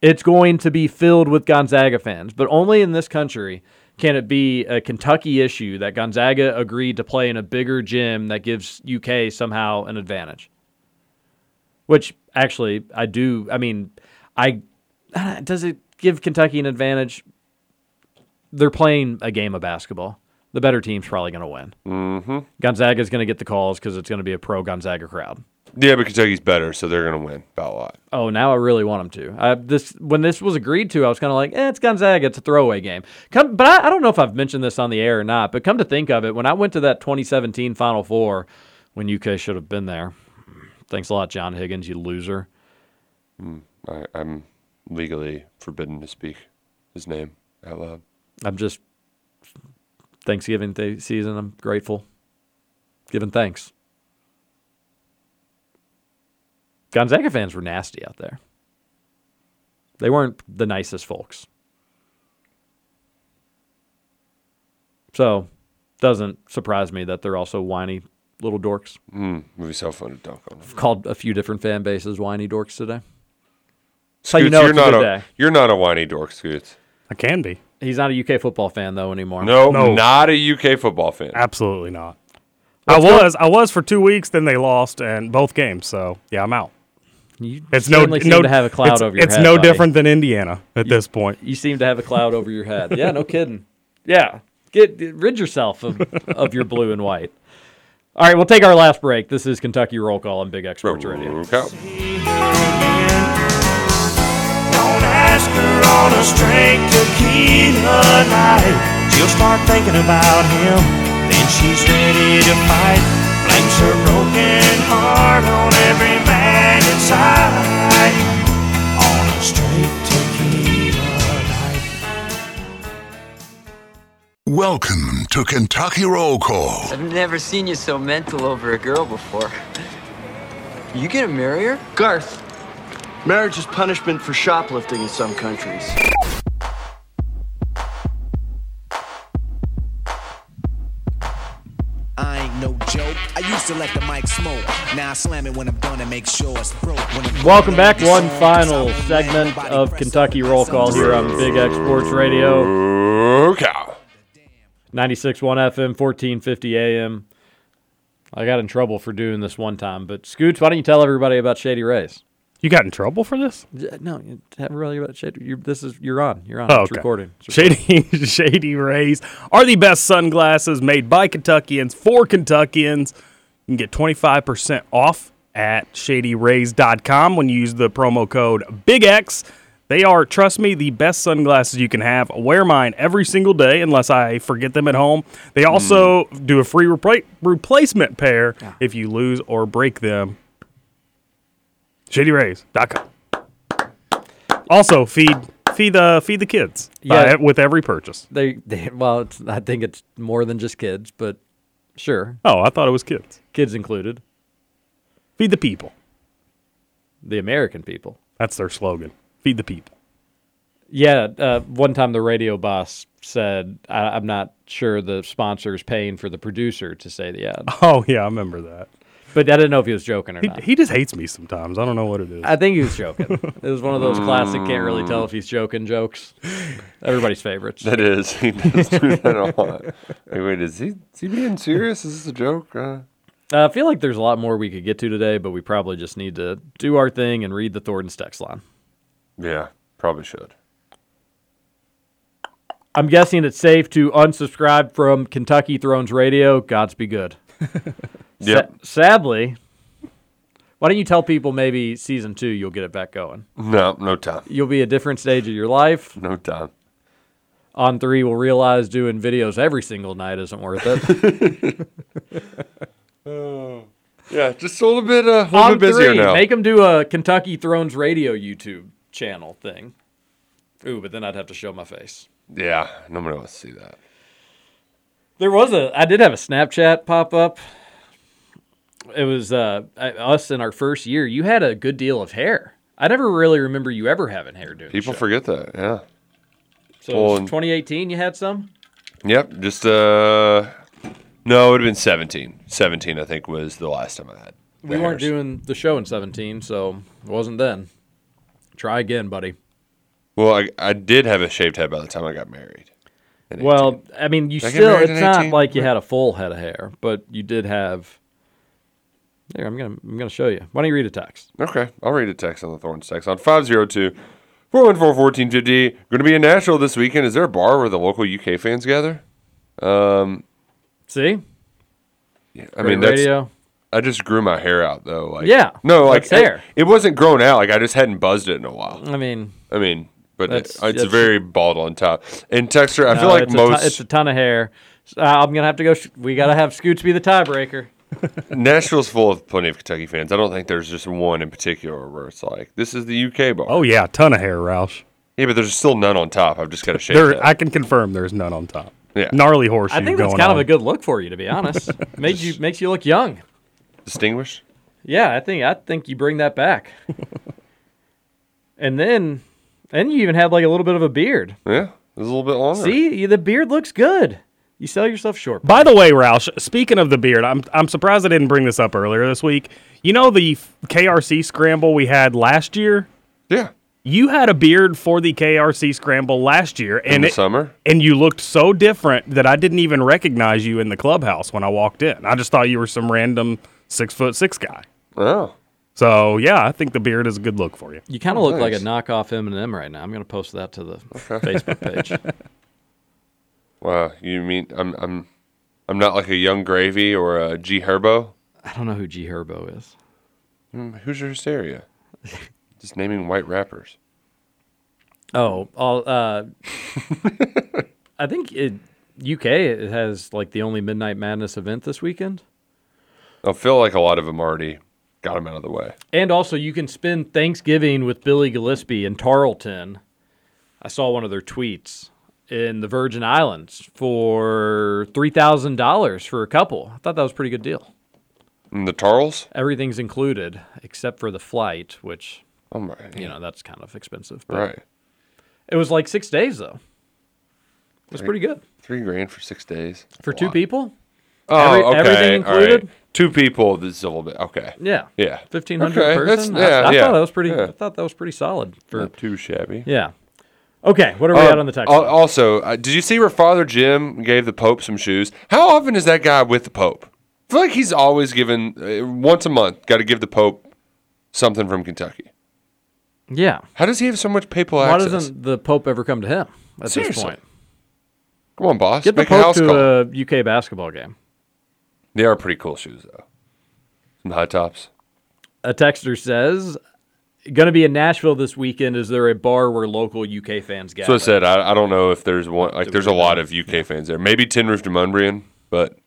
It's going to be filled with Gonzaga fans, but only in this country can it be a Kentucky issue that Gonzaga agreed to play in a bigger gym that gives UK somehow an advantage. Which actually, I do. I mean, I [SIGHS] does it give Kentucky an advantage? They're playing a game of basketball. The better team's probably going to win. Mm-hmm. Gonzaga's going to get the calls because it's going to be a pro Gonzaga crowd. Yeah, but Kentucky's better, so they're gonna win by a lot. Oh, now I really want them to. I, this when this was agreed to, I was kind of like, eh, it's Gonzaga, it's a throwaway game. Come, but I, I don't know if I've mentioned this on the air or not. But come to think of it, when I went to that 2017 Final Four, when UK should have been there, thanks a lot, John Higgins, you loser. Mm, I, I'm legally forbidden to speak his name out loud. I'm just Thanksgiving th- season. I'm grateful, giving thanks. Gonzaga fans were nasty out there. They weren't the nicest folks. So, doesn't surprise me that they're also whiny little dorks. Mm, would be so fun to dunk on. I've called a few different fan bases whiny dorks today. Scoots, So you know you're it's a not a day. you're not a whiny dork, Scoots. I can be. He's not a UK football fan though anymore. No, No. not a UK football fan. Absolutely not. Let's I go- was. I was for two weeks. Then they lost and both games. So yeah, I'm out. You it's no certainly seem no to have a cloud it's, over your It's head, no buddy. different than Indiana at this point. You seem to have a cloud over your head. Yeah, no kidding. Yeah, get rid yourself of, of your blue and white. All right, we'll take our last break. This is Kentucky Roll Call on Big X Sports Radio. Don't ask her on a straight tequila night. She'll start thinking about him, then she's ready to fight. Blames her broken heart on every man inside. On a straight tequila night. Welcome to Kentucky Roll Call. I've never seen you so mental over a girl before. You gonna marry her? Garth, marriage is punishment for shoplifting in some countries. I ain't no joke. I used to let the mic smoke. Now I slam it when I'm done and make sure it's broke. When I'm Welcome back. One final segment of Kentucky Roll Call here on Big X Sports Radio. cow. 96.1 FM, 1450 AM. I got in trouble for doing this one time, but Scoots, why don't you tell everybody about Shady Rays? You got in trouble for this? No, you tell everybody about Shady. You're, this is you're on. You're on. Oh, it's okay. recording. It's recording. Shady [LAUGHS] Shady Rays are the best sunglasses made by Kentuckians for Kentuckians. You can get 25% off at shadyrays.com when you use the promo code BIGX. They are, trust me, the best sunglasses you can have. I wear mine every single day unless I forget them at home. They hmm. also do a free repla- replacement pair if you lose or break them. ShadyRays.com. Also, feed feed the feed the kids. Yeah. With every purchase. They, they well, it's, I think it's more than just kids, but sure, Oh, I thought it was kids. kids included. Feed the people. The American people. That's their slogan. Feed the people. Yeah, uh, one time the radio boss said, I, "I'm not sure the sponsor is paying for the producer to say the ad." Oh yeah, I remember that. But I didn't know if he was joking or He, not. he just hates me sometimes. I don't know what it is. I think he was joking. [LAUGHS] it was one of those classic can't really tell if he's joking jokes. Everybody's favorites. That is. He does do that a lot. Hey, wait, is he is he being serious? Is this a joke? Uh, Uh, I feel like there's a lot more we could get to today, but we probably just need to do our thing and read the Thornton's text line. Yeah, probably should. I'm guessing it's safe to unsubscribe from Kentucky Thrones Radio. Gods be good. [LAUGHS] Yep. Sa- sadly, why don't you tell people maybe season two you'll get it back going? No, no time. You'll be a different stage of your life. No time. On three, we'll realize doing videos every single night isn't worth it. [LAUGHS] Yeah, just a little bit, uh, a little On bit busier three, now. make them do a Kentucky Thrones Radio YouTube channel thing. Ooh, but then I'd have to show my face. yeah, nobody wants to see that. There was a, I did have a Snapchat pop up. It was uh, us in our first year. You had a good deal of hair. I never really remember you ever having hair doing. People forget that. Yeah. So Well, 2018, you had some. Yep. Just uh, no, it would have been 17. 17, I think, was the last time I had. We weren't hairs. doing the show in 17, so it wasn't then. Try again, buddy. Well, I, I did have a shaved head by the time I got married. Well, I mean, you Did still, it's not like you had a full head of hair, but you did have. There, I'm gonna, I'm gonna show you. Why don't you read a text? Okay, I'll read a text on the Thorns text on 502 414 1450. Going to be in Nashville this weekend. Is there a bar where the local UK fans gather? Um, See? Yeah, I Great mean, that's. radio. I just grew my hair out though. Like, Yeah, no, like hair. It, it wasn't grown out. Like I just hadn't buzzed it in a while. I mean, I mean, but it- it's that's- very bald on top. And texture, I no, feel like it's a ton- most it's a ton of hair. Uh, I'm gonna have to go. Sh- we gotta have Scoots be the tiebreaker. Nashville's full of plenty of Kentucky fans. I don't think there's just one in particular where it's like this is the UK bar. Oh yeah, ton of hair, Roush. Yeah, but there's still none on top. I've just got to shave There, that. I can confirm there's none on top. Yeah. gnarly horseshoe. I think that's going kind on. of a good look for you, to be honest. [LAUGHS] Made you makes you look young. Distinguished. Yeah, I think I think you bring that back. [LAUGHS] and then, and you even had like a little bit of a beard. Yeah, it was a little bit longer. See, the beard looks good. You sell yourself short. By the way, Roush, speaking of the beard, I'm I'm surprised I didn't bring this up earlier this week. You know the KRC scramble we had last year? Yeah. You had a beard for the KRC scramble last year In and the it- summer? and you looked so different that I didn't even recognize you in the clubhouse when I walked in. I just thought you were some random six foot six guy. Oh. So yeah, I think the beard is a good look for you. You kind of look like a knockoff Eminem right now. I'm going to post that to the Facebook page. [LAUGHS] Wow, you mean I'm I'm I'm not like a Yung Gravy or a G Herbo? I don't know who G Herbo is. Mm, who's your hysteria? [LAUGHS] Just naming white rappers. Oh, all, uh, I think it, UK it has like the only Midnight Madness event this weekend. I feel like a lot of them already got them out of the way. And also, you can spend Thanksgiving with Billy Gillispie in Tarleton. I saw one of their tweets in the Virgin Islands for three thousand dollars for a couple. I thought that was a pretty good deal. And the Tarls? Everything's included except for the flight, which oh my, you know that's kind of expensive. but Right. It was like six days though. It was pretty good Three grand for six days for two people. Oh, Every- okay. everything all right. included? Two people. This is a little bit okay. Yeah, Yeah. fifteen hundred Okay, per that's- person. Yeah, I, I yeah, thought that was pretty. yeah. I thought that was pretty solid for. Not too shabby. Yeah. Okay, what are we Uh, at on the text? Also, uh, did you see where Father Jim gave the Pope some shoes? How often is that guy with the Pope? I feel like he's always given uh, once a month. Got to give the Pope something from Kentucky. Yeah. How does he have so much papal Why access? doesn't the Pope ever come to him at this point? Come on, boss. Get the Make a Pope house to call. a UK basketball game. They are pretty cool shoes, though. Some high tops. A texter says, "Going to be in Nashville this weekend. Is there a bar where local UK fans gather?" So I said, I, I don't know if there's one. Like, there's a lot of UK fans there. Maybe Tin Roof Dumundrian, but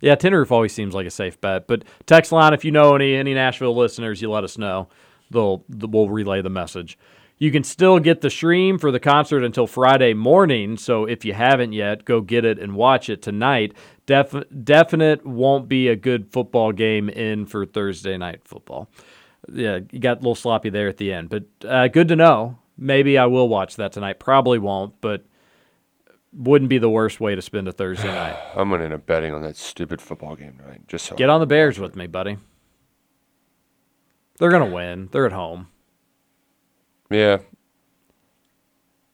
Yeah, Tin Roof always seems like a safe bet. But text line, if you know any any Nashville listeners, you let us know. They'll th- we'll relay the message. You can still get the stream for the concert until Friday morning. So if you haven't yet, go get it and watch it tonight. Def- definite won't be a good football game in for Thursday night football. Yeah, you got a little sloppy there at the end, but uh, good to know. Maybe I will watch that tonight. Probably won't, but wouldn't be the worst way to spend a Thursday night. [SIGHS] I'm gonna end up betting on that stupid football game tonight. Just so Get on the Bears with me, buddy. They're gonna win. They're at home. Yeah.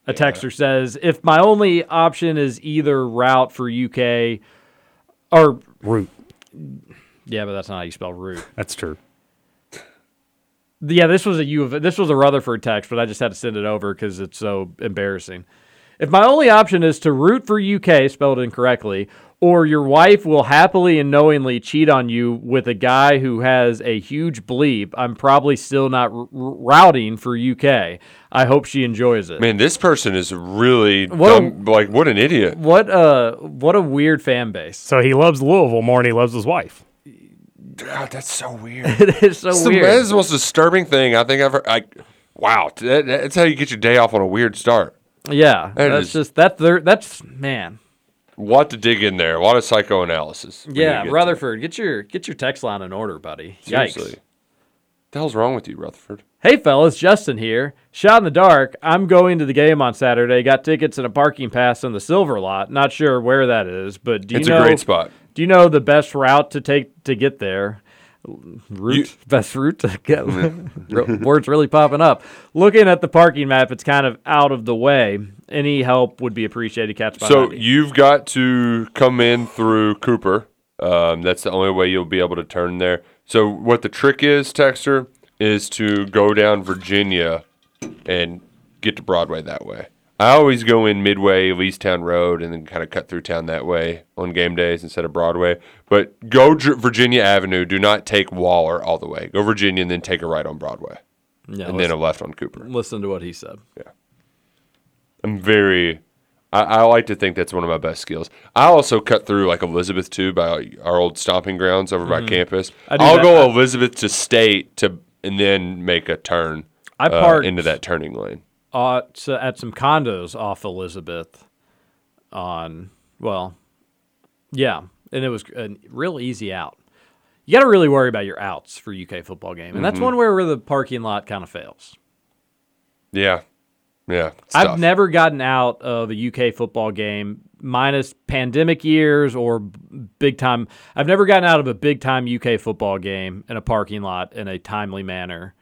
A texter says, if my only option is either route for UK or route, Yeah, but that's not how you spell root. That's true. Yeah, this was a U of this was a Rutherford text, but I just had to send it over because it's so embarrassing. If my only option is to root for UK spelled incorrectly, or your wife will happily and knowingly cheat on you with a guy who has a huge bleep, I'm probably still not r- r- routing for UK. I hope she enjoys it. Man, this person is really What a- like what an idiot. What a what a weird fan base. So he loves Louisville more than he loves his wife. God, that's so weird. [LAUGHS] it is so It's the- weird. That is the most disturbing thing I think I've heard. Like, wow, that, that's how you get your day off on a weird start. yeah, That that's is- just that's their that's man. A lot to dig in there. A lot of psychoanalysis. Yeah, get to Rutherford, get your get your text line in order, buddy. it. Yikes. Seriously. the hell's wrong with you, Rutherford? Hey fellas, Justin here. Shot in the dark. I'm going to the game on Saturday. Got tickets and a parking pass in the silver lot. Not sure where that is, but do you It's a great spot. Do you know the best route to take to get there? Route [LAUGHS] best route to get [LAUGHS] [LAUGHS] words really popping up. Looking at the parking map, it's kind of out of the way. Any help would be appreciated. Catch by So 90. you've got to come in through Cooper. Um, that's the only way you'll be able to turn there. So what the trick is, Texter, is to go down Virginia and get to Broadway that way. I always go in Midway, Leestown Road, and then kind of cut through town that way on game days instead of Broadway. But go Virginia Avenue. Do not take Waller all the way. Go Virginia and then take a right on Broadway, Yeah, and then a left on Cooper. Listen to what he said. Yeah. I'm very. I, I like to think that's one of my best skills. I also cut through like Elizabeth too by our old stomping grounds over by Mhm. campus. I I'll that- go Elizabeth to State to and then make a turn. I uh, into that turning lane. Uh, at some condos off Elizabeth on, well, yeah, and it was a real easy out. You got to really worry about your outs for UK football game, and that's Mhm. one where, where the parking lot kind of fails. Yeah, yeah. I've tough. never gotten out of a UK football game minus pandemic years or big time. I've never gotten out of a big time UK football game in a parking lot in a timely manner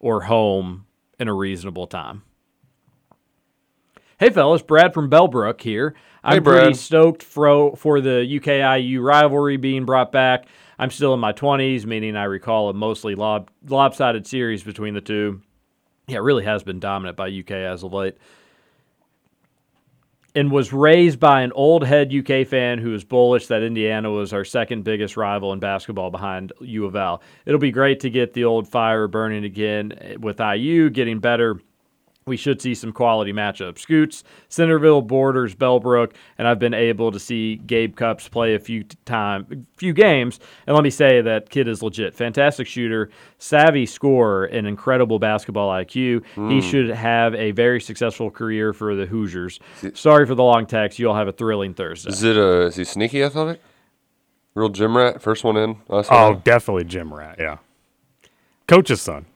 or home in a reasonable time. Hey, fellas, Brad from Bellbrook here. I'm Hey, pretty stoked for, for the UKIU rivalry being brought back. I'm still in my 20s, meaning I recall a mostly lob, lopsided series between the two. Yeah, it really has been dominant by UK as of late. And was raised by an old head UK fan who was bullish that Indiana was our second biggest rival in basketball behind U of L. It'll be great to get the old fire burning again with IU getting better. We should see some quality matchups. Scoots, Centerville, Borders, Bellbrook, and I've been able to see Gabe Cupps play a few t- time, few games. And let me say that kid is legit, fantastic shooter, savvy scorer, and incredible basketball IQ. He Mm. should have a very successful career for the Hoosiers. Sorry for the long text. You'll have a thrilling Thursday. Is it a is he sneaky athletic? Real gym rat, first one in. Last Oh, one definitely Jim Rat. Yeah, coach's son.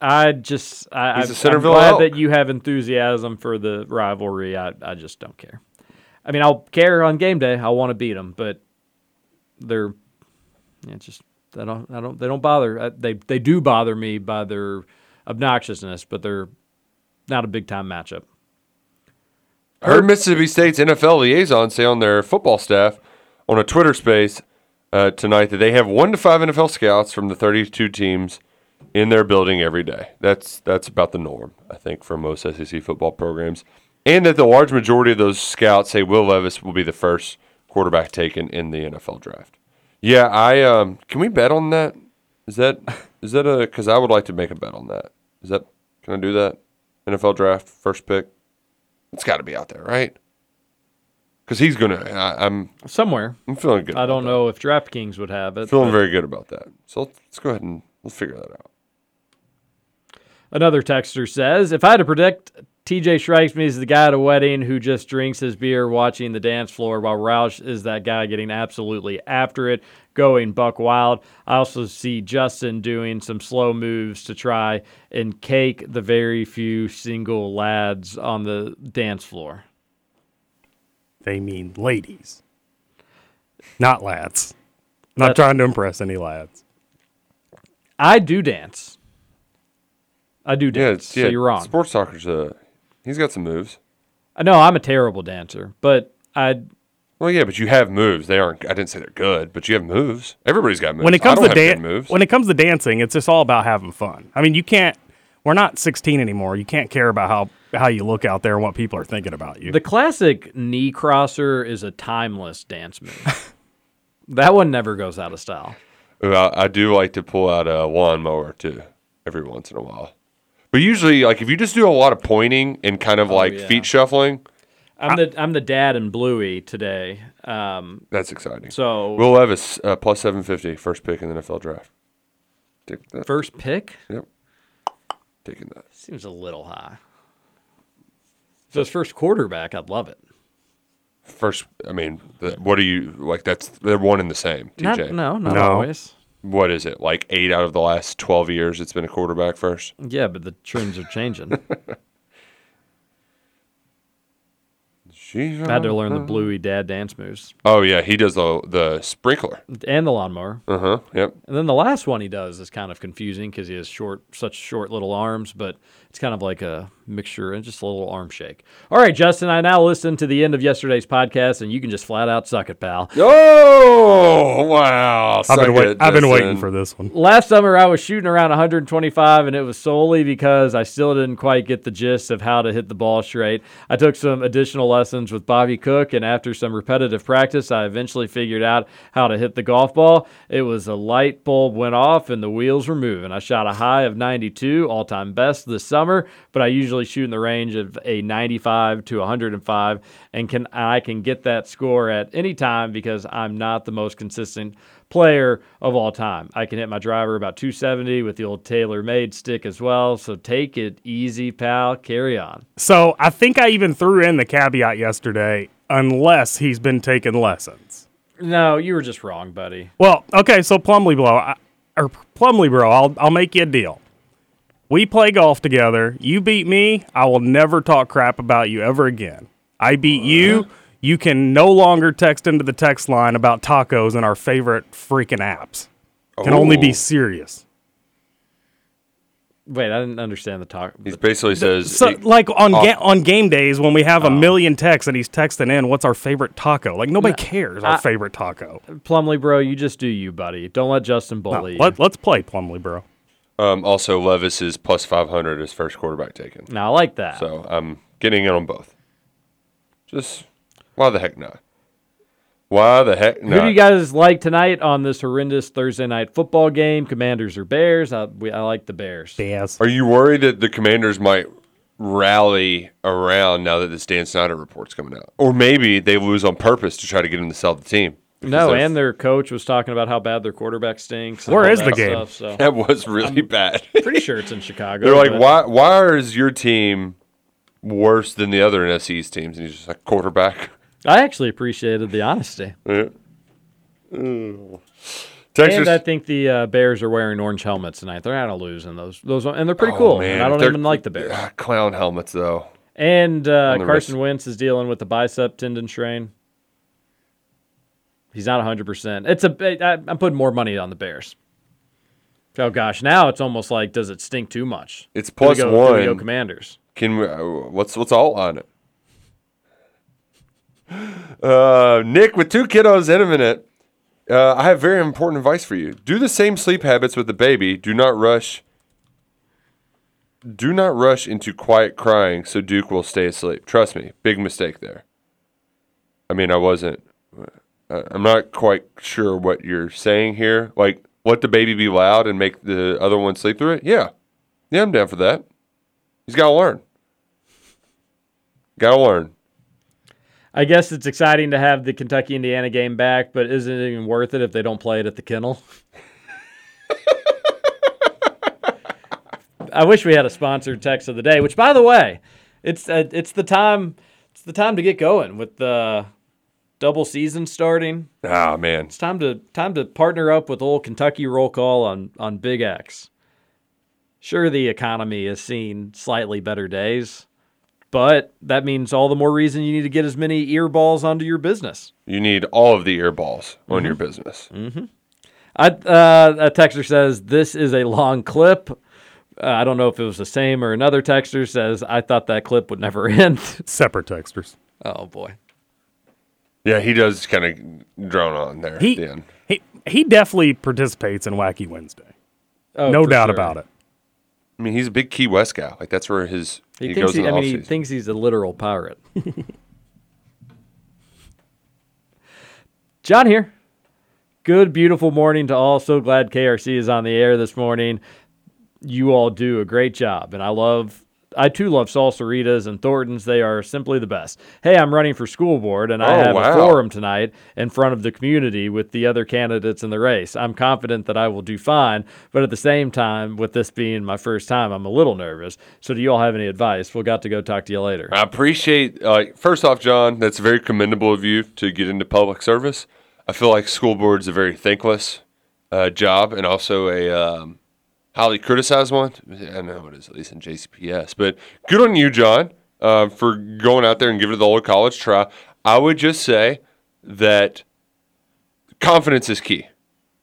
I just I, He's I, a Centerville I'm glad that you have enthusiasm for the rivalry. I, I just don't care. I mean, I'll care on game day. I want to beat them, but they're yeah, it's just they don't I don't they don't bother. Uh, They they do bother me by their obnoxiousness, but they're not a big time matchup. I heard Mississippi State's NFL liaison say on their football staff on a Twitter space uh, tonight that they have one to five NFL scouts from the 32 teams in their building every day. That's that's about the norm, I think, for most SEC football programs, and that the large majority of those scouts say Will Levis will be the first quarterback taken in the NFL draft. Yeah, I um, can we bet on that? Is that is that a? Because I would like to make a bet on that. Is that can I do that? NFL draft first pick. It's got to be out there, right? Because he's gonna. I, I'm somewhere. I'm feeling good. I don't know if DraftKings would have that. it. Feeling but- very good about that. So let's, let's go ahead and We'll figure that out. Another texter says, if I had to predict, TJ strikes me as the guy at a wedding who just drinks his beer watching the dance floor, while Roush is that guy getting absolutely after it, going buck wild. I also see Justin doing some slow moves to try and cake the very few single lads on the dance floor. They mean ladies, not lads. Not That's- trying to impress any lads. I do dance. I do Yeah, dance. it's, so yeah. you're wrong. Sports soccer's uh, he's got some moves. I know I'm a terrible dancer, but I Well, yeah, but you have moves. They aren't. I didn't say they're good, but you have moves. Everybody's got moves. when it comes I to don't have dan- moves. when it comes to dancing, it's just all about having fun. I mean, you can't. We're not 16 anymore. You can't care about how how you look out there and what people are thinking about you. The classic knee crosser is a timeless dance move. [LAUGHS] that one never goes out of style. Well, I do like to pull out a lawnmower too, every once in a while. But usually, like if you just do a lot of pointing and kind of like Oh, yeah. feet shuffling, I'm the I'm the dad in Bluey today. Um, that's exciting. So Will Levis uh, plus seven fifty, first pick in the NFL draft. Take that. first pick Yep. Taking that. seems a little high. So it was first quarterback, I'd love it. First, I mean, the, what are you like? That's they're one and the same. Not- TJ. no, not No. always. What is it? Like eight out of the last twelve years, it's been a quarterback first. Yeah, but the trends are changing. [LAUGHS] I had to learn the Bluey dad dance moves Oh yeah, he does the the sprinkler. and the lawnmower. Uh huh. Yep. And then the last one he does is kind of confusing because he has short, such short little arms, but it's kind of like a mixture and just a little arm shake. All right, Justin, I now listened to the end of yesterday's podcast, and you can just flat out suck it, pal. Oh wow! I've been, wait- I've been waiting for this one. Last summer, I was shooting around 125, and it was solely because I still didn't quite get the gist of how to hit the ball straight. I took some additional lessons with Bobby Cook, and after some repetitive practice, I eventually figured out how to hit the golf ball. It was a light bulb went off, and the wheels were moving. I shot a high of 92, all time best this summer, but I usually shoot in the range of a 95 to 105, and can I can get that score at any time because I'm not the most consistent player of all time. I can hit my driver about 270 with the old TaylorMade stick as well. So take it easy, pal. Carry on. So I think I even threw in the caveat yesterday, unless he's been taking lessons. No, you were just wrong, buddy. Well, okay, so Plumley Blow, I, or Plumley Bro, I'll I'll make you a deal. We play golf together. You beat me, I will never talk crap about you ever again. I beat you. You can no longer text into the text line about tacos and our favorite freaking apps. Can only be Oh. serious. Wait, I didn't understand the talk. He basically says, So, like on off- ga- on game days when we have Oh. a million texts and he's texting in, what's our favorite taco? Like nobody cares our I- favorite taco. Plumley, bro, you just do you, buddy. Don't let Justin No, bully you. let, let's play Plumley, bro. Um, also, Levis is plus five hundred as first quarterback taken. Now, I like that. So I'm getting in on both. Just why the heck not? Why the heck not? Who do you guys like tonight on this horrendous Thursday night football game? Commanders or Bears? I, we, I like the Bears. Bears. Are you worried that the Commanders might rally around now that this Dan Snyder report's coming out, or maybe they lose on purpose to try to get him to sell the team? Because No, and their coach was talking about how bad their quarterback stinks. and Where all is that the game? Stuff, so. that was really bad. Pretty sure it's in Chicago. [LAUGHS] They're like, but- why? Why is your team worse than the other NFC's teams? And he's just like quarterback. [LAUGHS] I actually appreciated the honesty. Yeah. Ooh. Texas. And I think the uh, Bears are wearing orange helmets tonight. They're not losing those. Those and they're pretty Oh, cool. man. I don't They're- even like the Bears. Ah, clown helmets though. And uh, Carson wrist. Wentz is dealing with the bicep tendon strain. He's not 100%. It's a I, I'm putting more money on the Bears. Oh gosh, now it's almost like does it stink too much? It's plus go- one. go Commanders. Can we? Uh, what's what's all on it? [LAUGHS] Uh, Nick, with two kiddos in a minute, uh, I have very important advice for you. Do the same sleep habits with the baby. Do not rush. Do not rush into quiet crying so Duke will stay asleep. Trust me, big mistake there. I mean, I wasn't. Uh, I'm not quite sure what you're saying here. Like, let the baby be loud and make the other one sleep through it. Yeah, yeah, I'm down for that. He's got to learn. Got to learn. I guess it's exciting to have the Kentucky Indiana game back, but isn't it even worth it if they don't play it at the kennel? [LAUGHS] I wish we had a sponsored text of the day. Which, by the way, it's uh, it's the time it's the time to get going with the double season starting. Ah, man. It's time to time to partner up with old Kentucky roll call on on Big X. Sure, the economy has seen slightly better days, but that means all the more reason you need to get as many ear balls onto your business. You need all of the ear balls on your business. Mm-hmm. I, uh, a texter says this is a long clip. Uh, I don't know if it was the same or another texter says I thought that clip would never [LAUGHS] end. Separate texters. Oh boy. Yeah, he does kind of drone on there He at the end. he he definitely participates in Wacky Wednesday. Oh, no doubt sure. about it. I mean, he's a big Key West guy. Like that's where his He, he, thinks goes he, in the I mean, he thinks he's a literal pirate. [LAUGHS] John here. Good, beautiful morning to all. So glad KRC is on the air this morning. You all do a great job, and I love. I too love salsaritas and Thorntons. They are simply the best. Hey, I'm running for school board, and I Oh, have wow. a forum tonight in front of the community with the other candidates in the race. I'm confident that I will do fine, but at the same time, with this being my first time, I'm a little nervous. So, do you all have any advice? We'll got to go talk to you later. I appreciate. Uh, first off, John, that's very commendable of you to get into public service. I feel like school board's a very thankless uh, job and also a um, highly criticized one. I know it is, at least in JCPS. But good on you, John, uh, for going out there and giving it the old college try. I would just say that confidence is key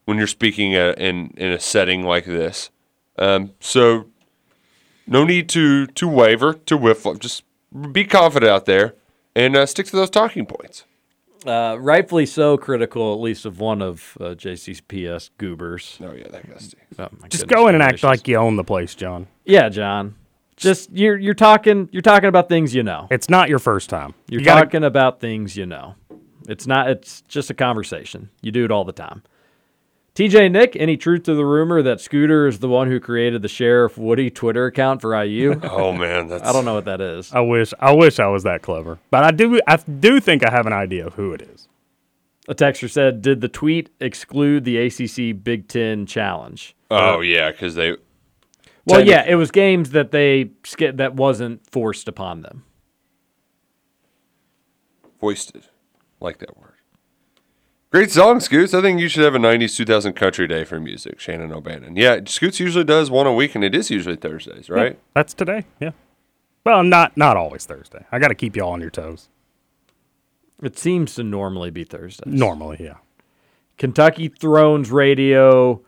when you're speaking uh in in a setting like this. Um, so no need to to waver, to whiff. Just be confident out there and uh, stick to those talking points. Uh, rightfully so critical, at least of one of uh, JCPS goobers. Oh yeah, that gusty. Oh, Just go in and act gracious. like you own the place, John. Yeah, John. Just you're you're talking you're talking about things you know. It's not your first time. You're You gotta- talking about things you know. It's not. It's just a conversation. You do it all the time. TJ Nick, any truth to the rumor that Scooter is the one who created the Sheriff Woody Twitter account for IU? [LAUGHS] Oh man, that's I don't know what that is. I wish I wish I was that clever, but I do I do think I have an idea of who it is. A texter said, "Did the tweet exclude the ACC Big Ten Challenge?" Oh uh, yeah, because they. Well, technic- yeah, it was games that they sk- that wasn't forced upon them. Foisted, like that word. Great song, Scoots. I think you should have a '90s 2000 country day for music, Shannon O'Bannon. Yeah, Scoots usually does one a week, and it is usually Thursdays, right? That's today. Yeah. Well, not not always Thursday. I got to keep you all on your toes. It seems to normally be Thursdays. Normally, yeah. Kentucky Thrones Radio.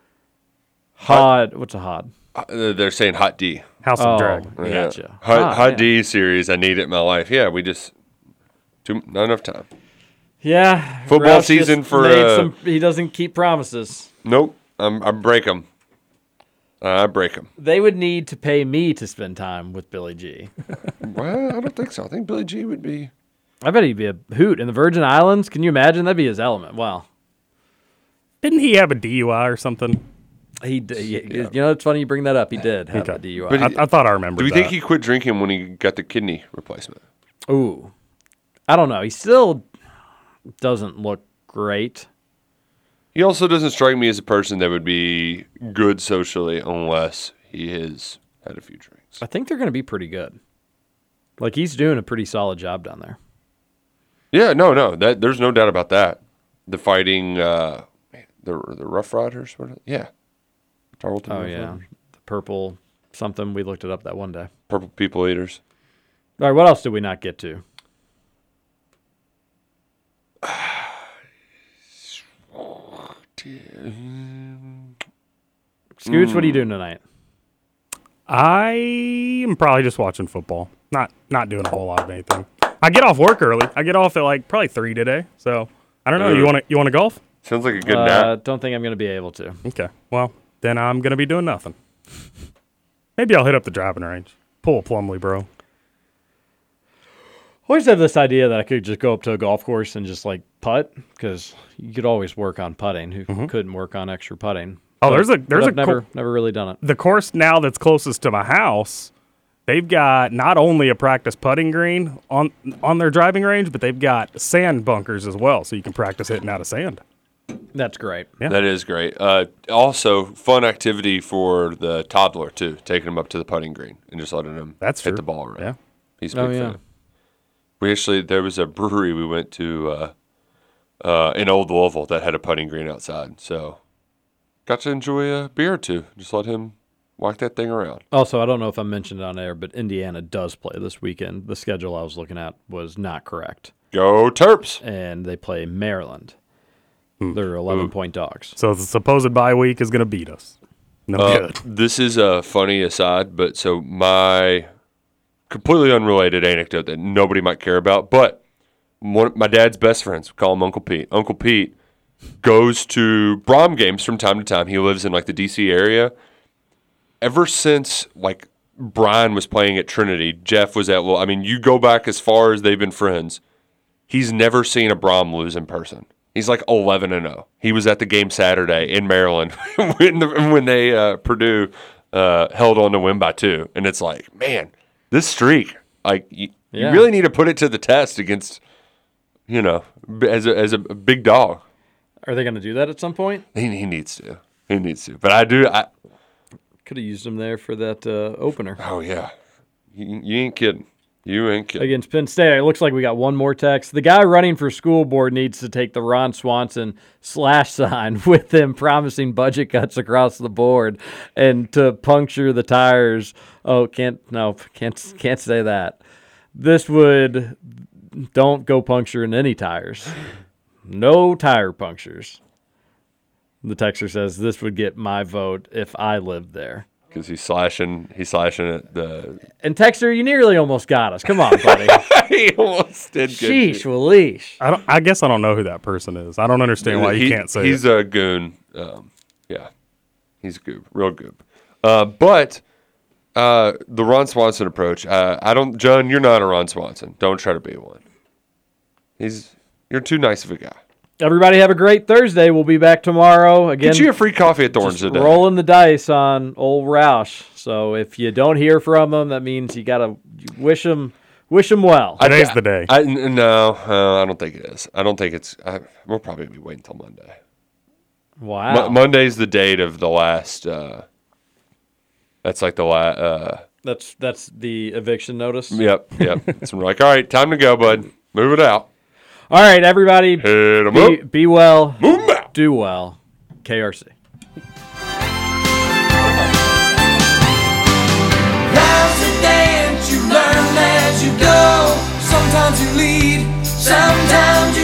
Hot. What's a hot? Uh, they're saying Hot D. House Oh, of Dragon. Gotcha. Hot, Ah, Hot yeah. D series. I need it in my life. Yeah, we just too not enough time. Yeah. Football Roush season for, made uh, some- he doesn't keep promises. Nope. I'm, I break them. I break them. They would need to pay me to spend time with Billy G. [LAUGHS] well, I don't think so. I think Billy G would be. I bet he'd be a hoot in the Virgin Islands. Can you imagine? That'd be his element. Wow. Didn't he have a DUI or something? He, d- y- you know, it's funny you bring that up. He did have a DUI. But he- I- I thought I remember. Do we that. think he quit drinking when he got the kidney replacement? Ooh, I don't know. He still doesn't look great. He also doesn't strike me as a person that would be good socially unless he has had a few drinks. I think they're going to be pretty good. Like he's doing a pretty solid job down there. Yeah, no, no, that there's no doubt about that. The fighting, uh, the the Rough Riders, yeah, Tarleton. Oh Rough yeah, Riders. the purple something. We looked it up that one day. Purple People Eaters. All right, what else did we not get to? Scoots, what are you Mm. doing tonight? I am probably just watching football. Not not doing a whole lot of anything. I get off work early. I get off at like probably three today. So I don't know. You want to you want to golf? Sounds like a good uh, nap. Don't think I'm going to be able to. Okay. Well, then I'm gonna be doing nothing. [LAUGHS] Maybe I'll hit up the driving range. Pull a Plumley, bro. I always have this idea that I could just go up to a golf course and just like putt because you could always work on putting. Who couldn't work on extra putting? Mm-hmm. Oh, But- there's a there's I've a never co- never really done it. the course now that's closest to my house. They've got not only a practice putting green on on their driving range, but they've got sand bunkers as well, so you can practice hitting out of sand. That's great. Yeah. That is great. Uh, also, fun activity for the toddler too. Taking him up to the putting green and just letting him That's hit true. the ball around. Yeah. he's a Oh, big yeah. fan. We actually there was a brewery we went to uh, uh, in Old Louisville that had a putting green outside, so got to enjoy a beer or two. Just let him walk that thing around. Also, I don't know if I mentioned it on air, but Indiana does play this weekend. The schedule I was looking at was not correct. Go Terps! And they play Maryland. Hmm. They're 11 point dogs. So the supposed bye week is gonna beat us. No Uh, good. This is a funny aside, but so my completely unrelated anecdote that nobody might care about, but one, of my dad's best friends. We call him Uncle Pete. Uncle Pete goes to Brohm games from time to time. He lives in like the DC area. Ever since like Brian was playing at Trinity, Jeff was at. Well, I mean, you go back as far as they've been friends. He's never seen a Brohm lose in person. He's like eleven and zero. He was at the game Saturday in Maryland [LAUGHS] when the, when they uh, Purdue uh, held on to win by two, and it's like, man, this streak, like you, Yeah. you really need to put it to the test against, you know, as a, as a big dog. Are they going to do that at some point? He, he needs to. He needs to. But I do. I Could have used him there for that uh, opener. oh yeah, you, you ain't kidding. You ain't kidding. against Penn State. It looks like we got one more text. The guy running for school board needs to take the Ron Swanson slash sign [LAUGHS] with him, promising budget cuts across the board and to puncture the tires. Oh, can't no, can't can't say that. This would don't go puncturing any tires. No tire punctures. The texter says this would get my vote if I lived there. because he's slashing. He's slashing at the. And Texter, you nearly almost got us. Come on, buddy. [LAUGHS] he almost did. Good Sheesh, Waleesh. I don't. I guess I don't know who that person is. I don't understand why you He- can't say. he's it. a goon. Um, yeah, he's a goob, real goob. Uh, but uh, the Ron Swanson approach, uh, I don't. John, you're not a Ron Swanson. Don't try to be one. He's you're too nice of a guy. Everybody have a great Thursday. We'll be back tomorrow again. Get you a free coffee at Thorns today. rolling the dice on old Roush. So if you don't hear from him, that means you gotta wish him wish him well. I- I, n- no, uh, I don't think it is. I don't think it's. I, we'll probably be waiting until Monday. Wow. Mo- Monday's the date of the last. Uh, that's like the last. Uh, That's that's the eviction notice. yep, yep. [LAUGHS] so we're like, all right, time to go, bud. Move it out. All right, everybody. Hit 'em be, up. be well. Move 'em out. Do well. KRC. Life's a dance, you learn as you go. Sometimes you lead, sometimes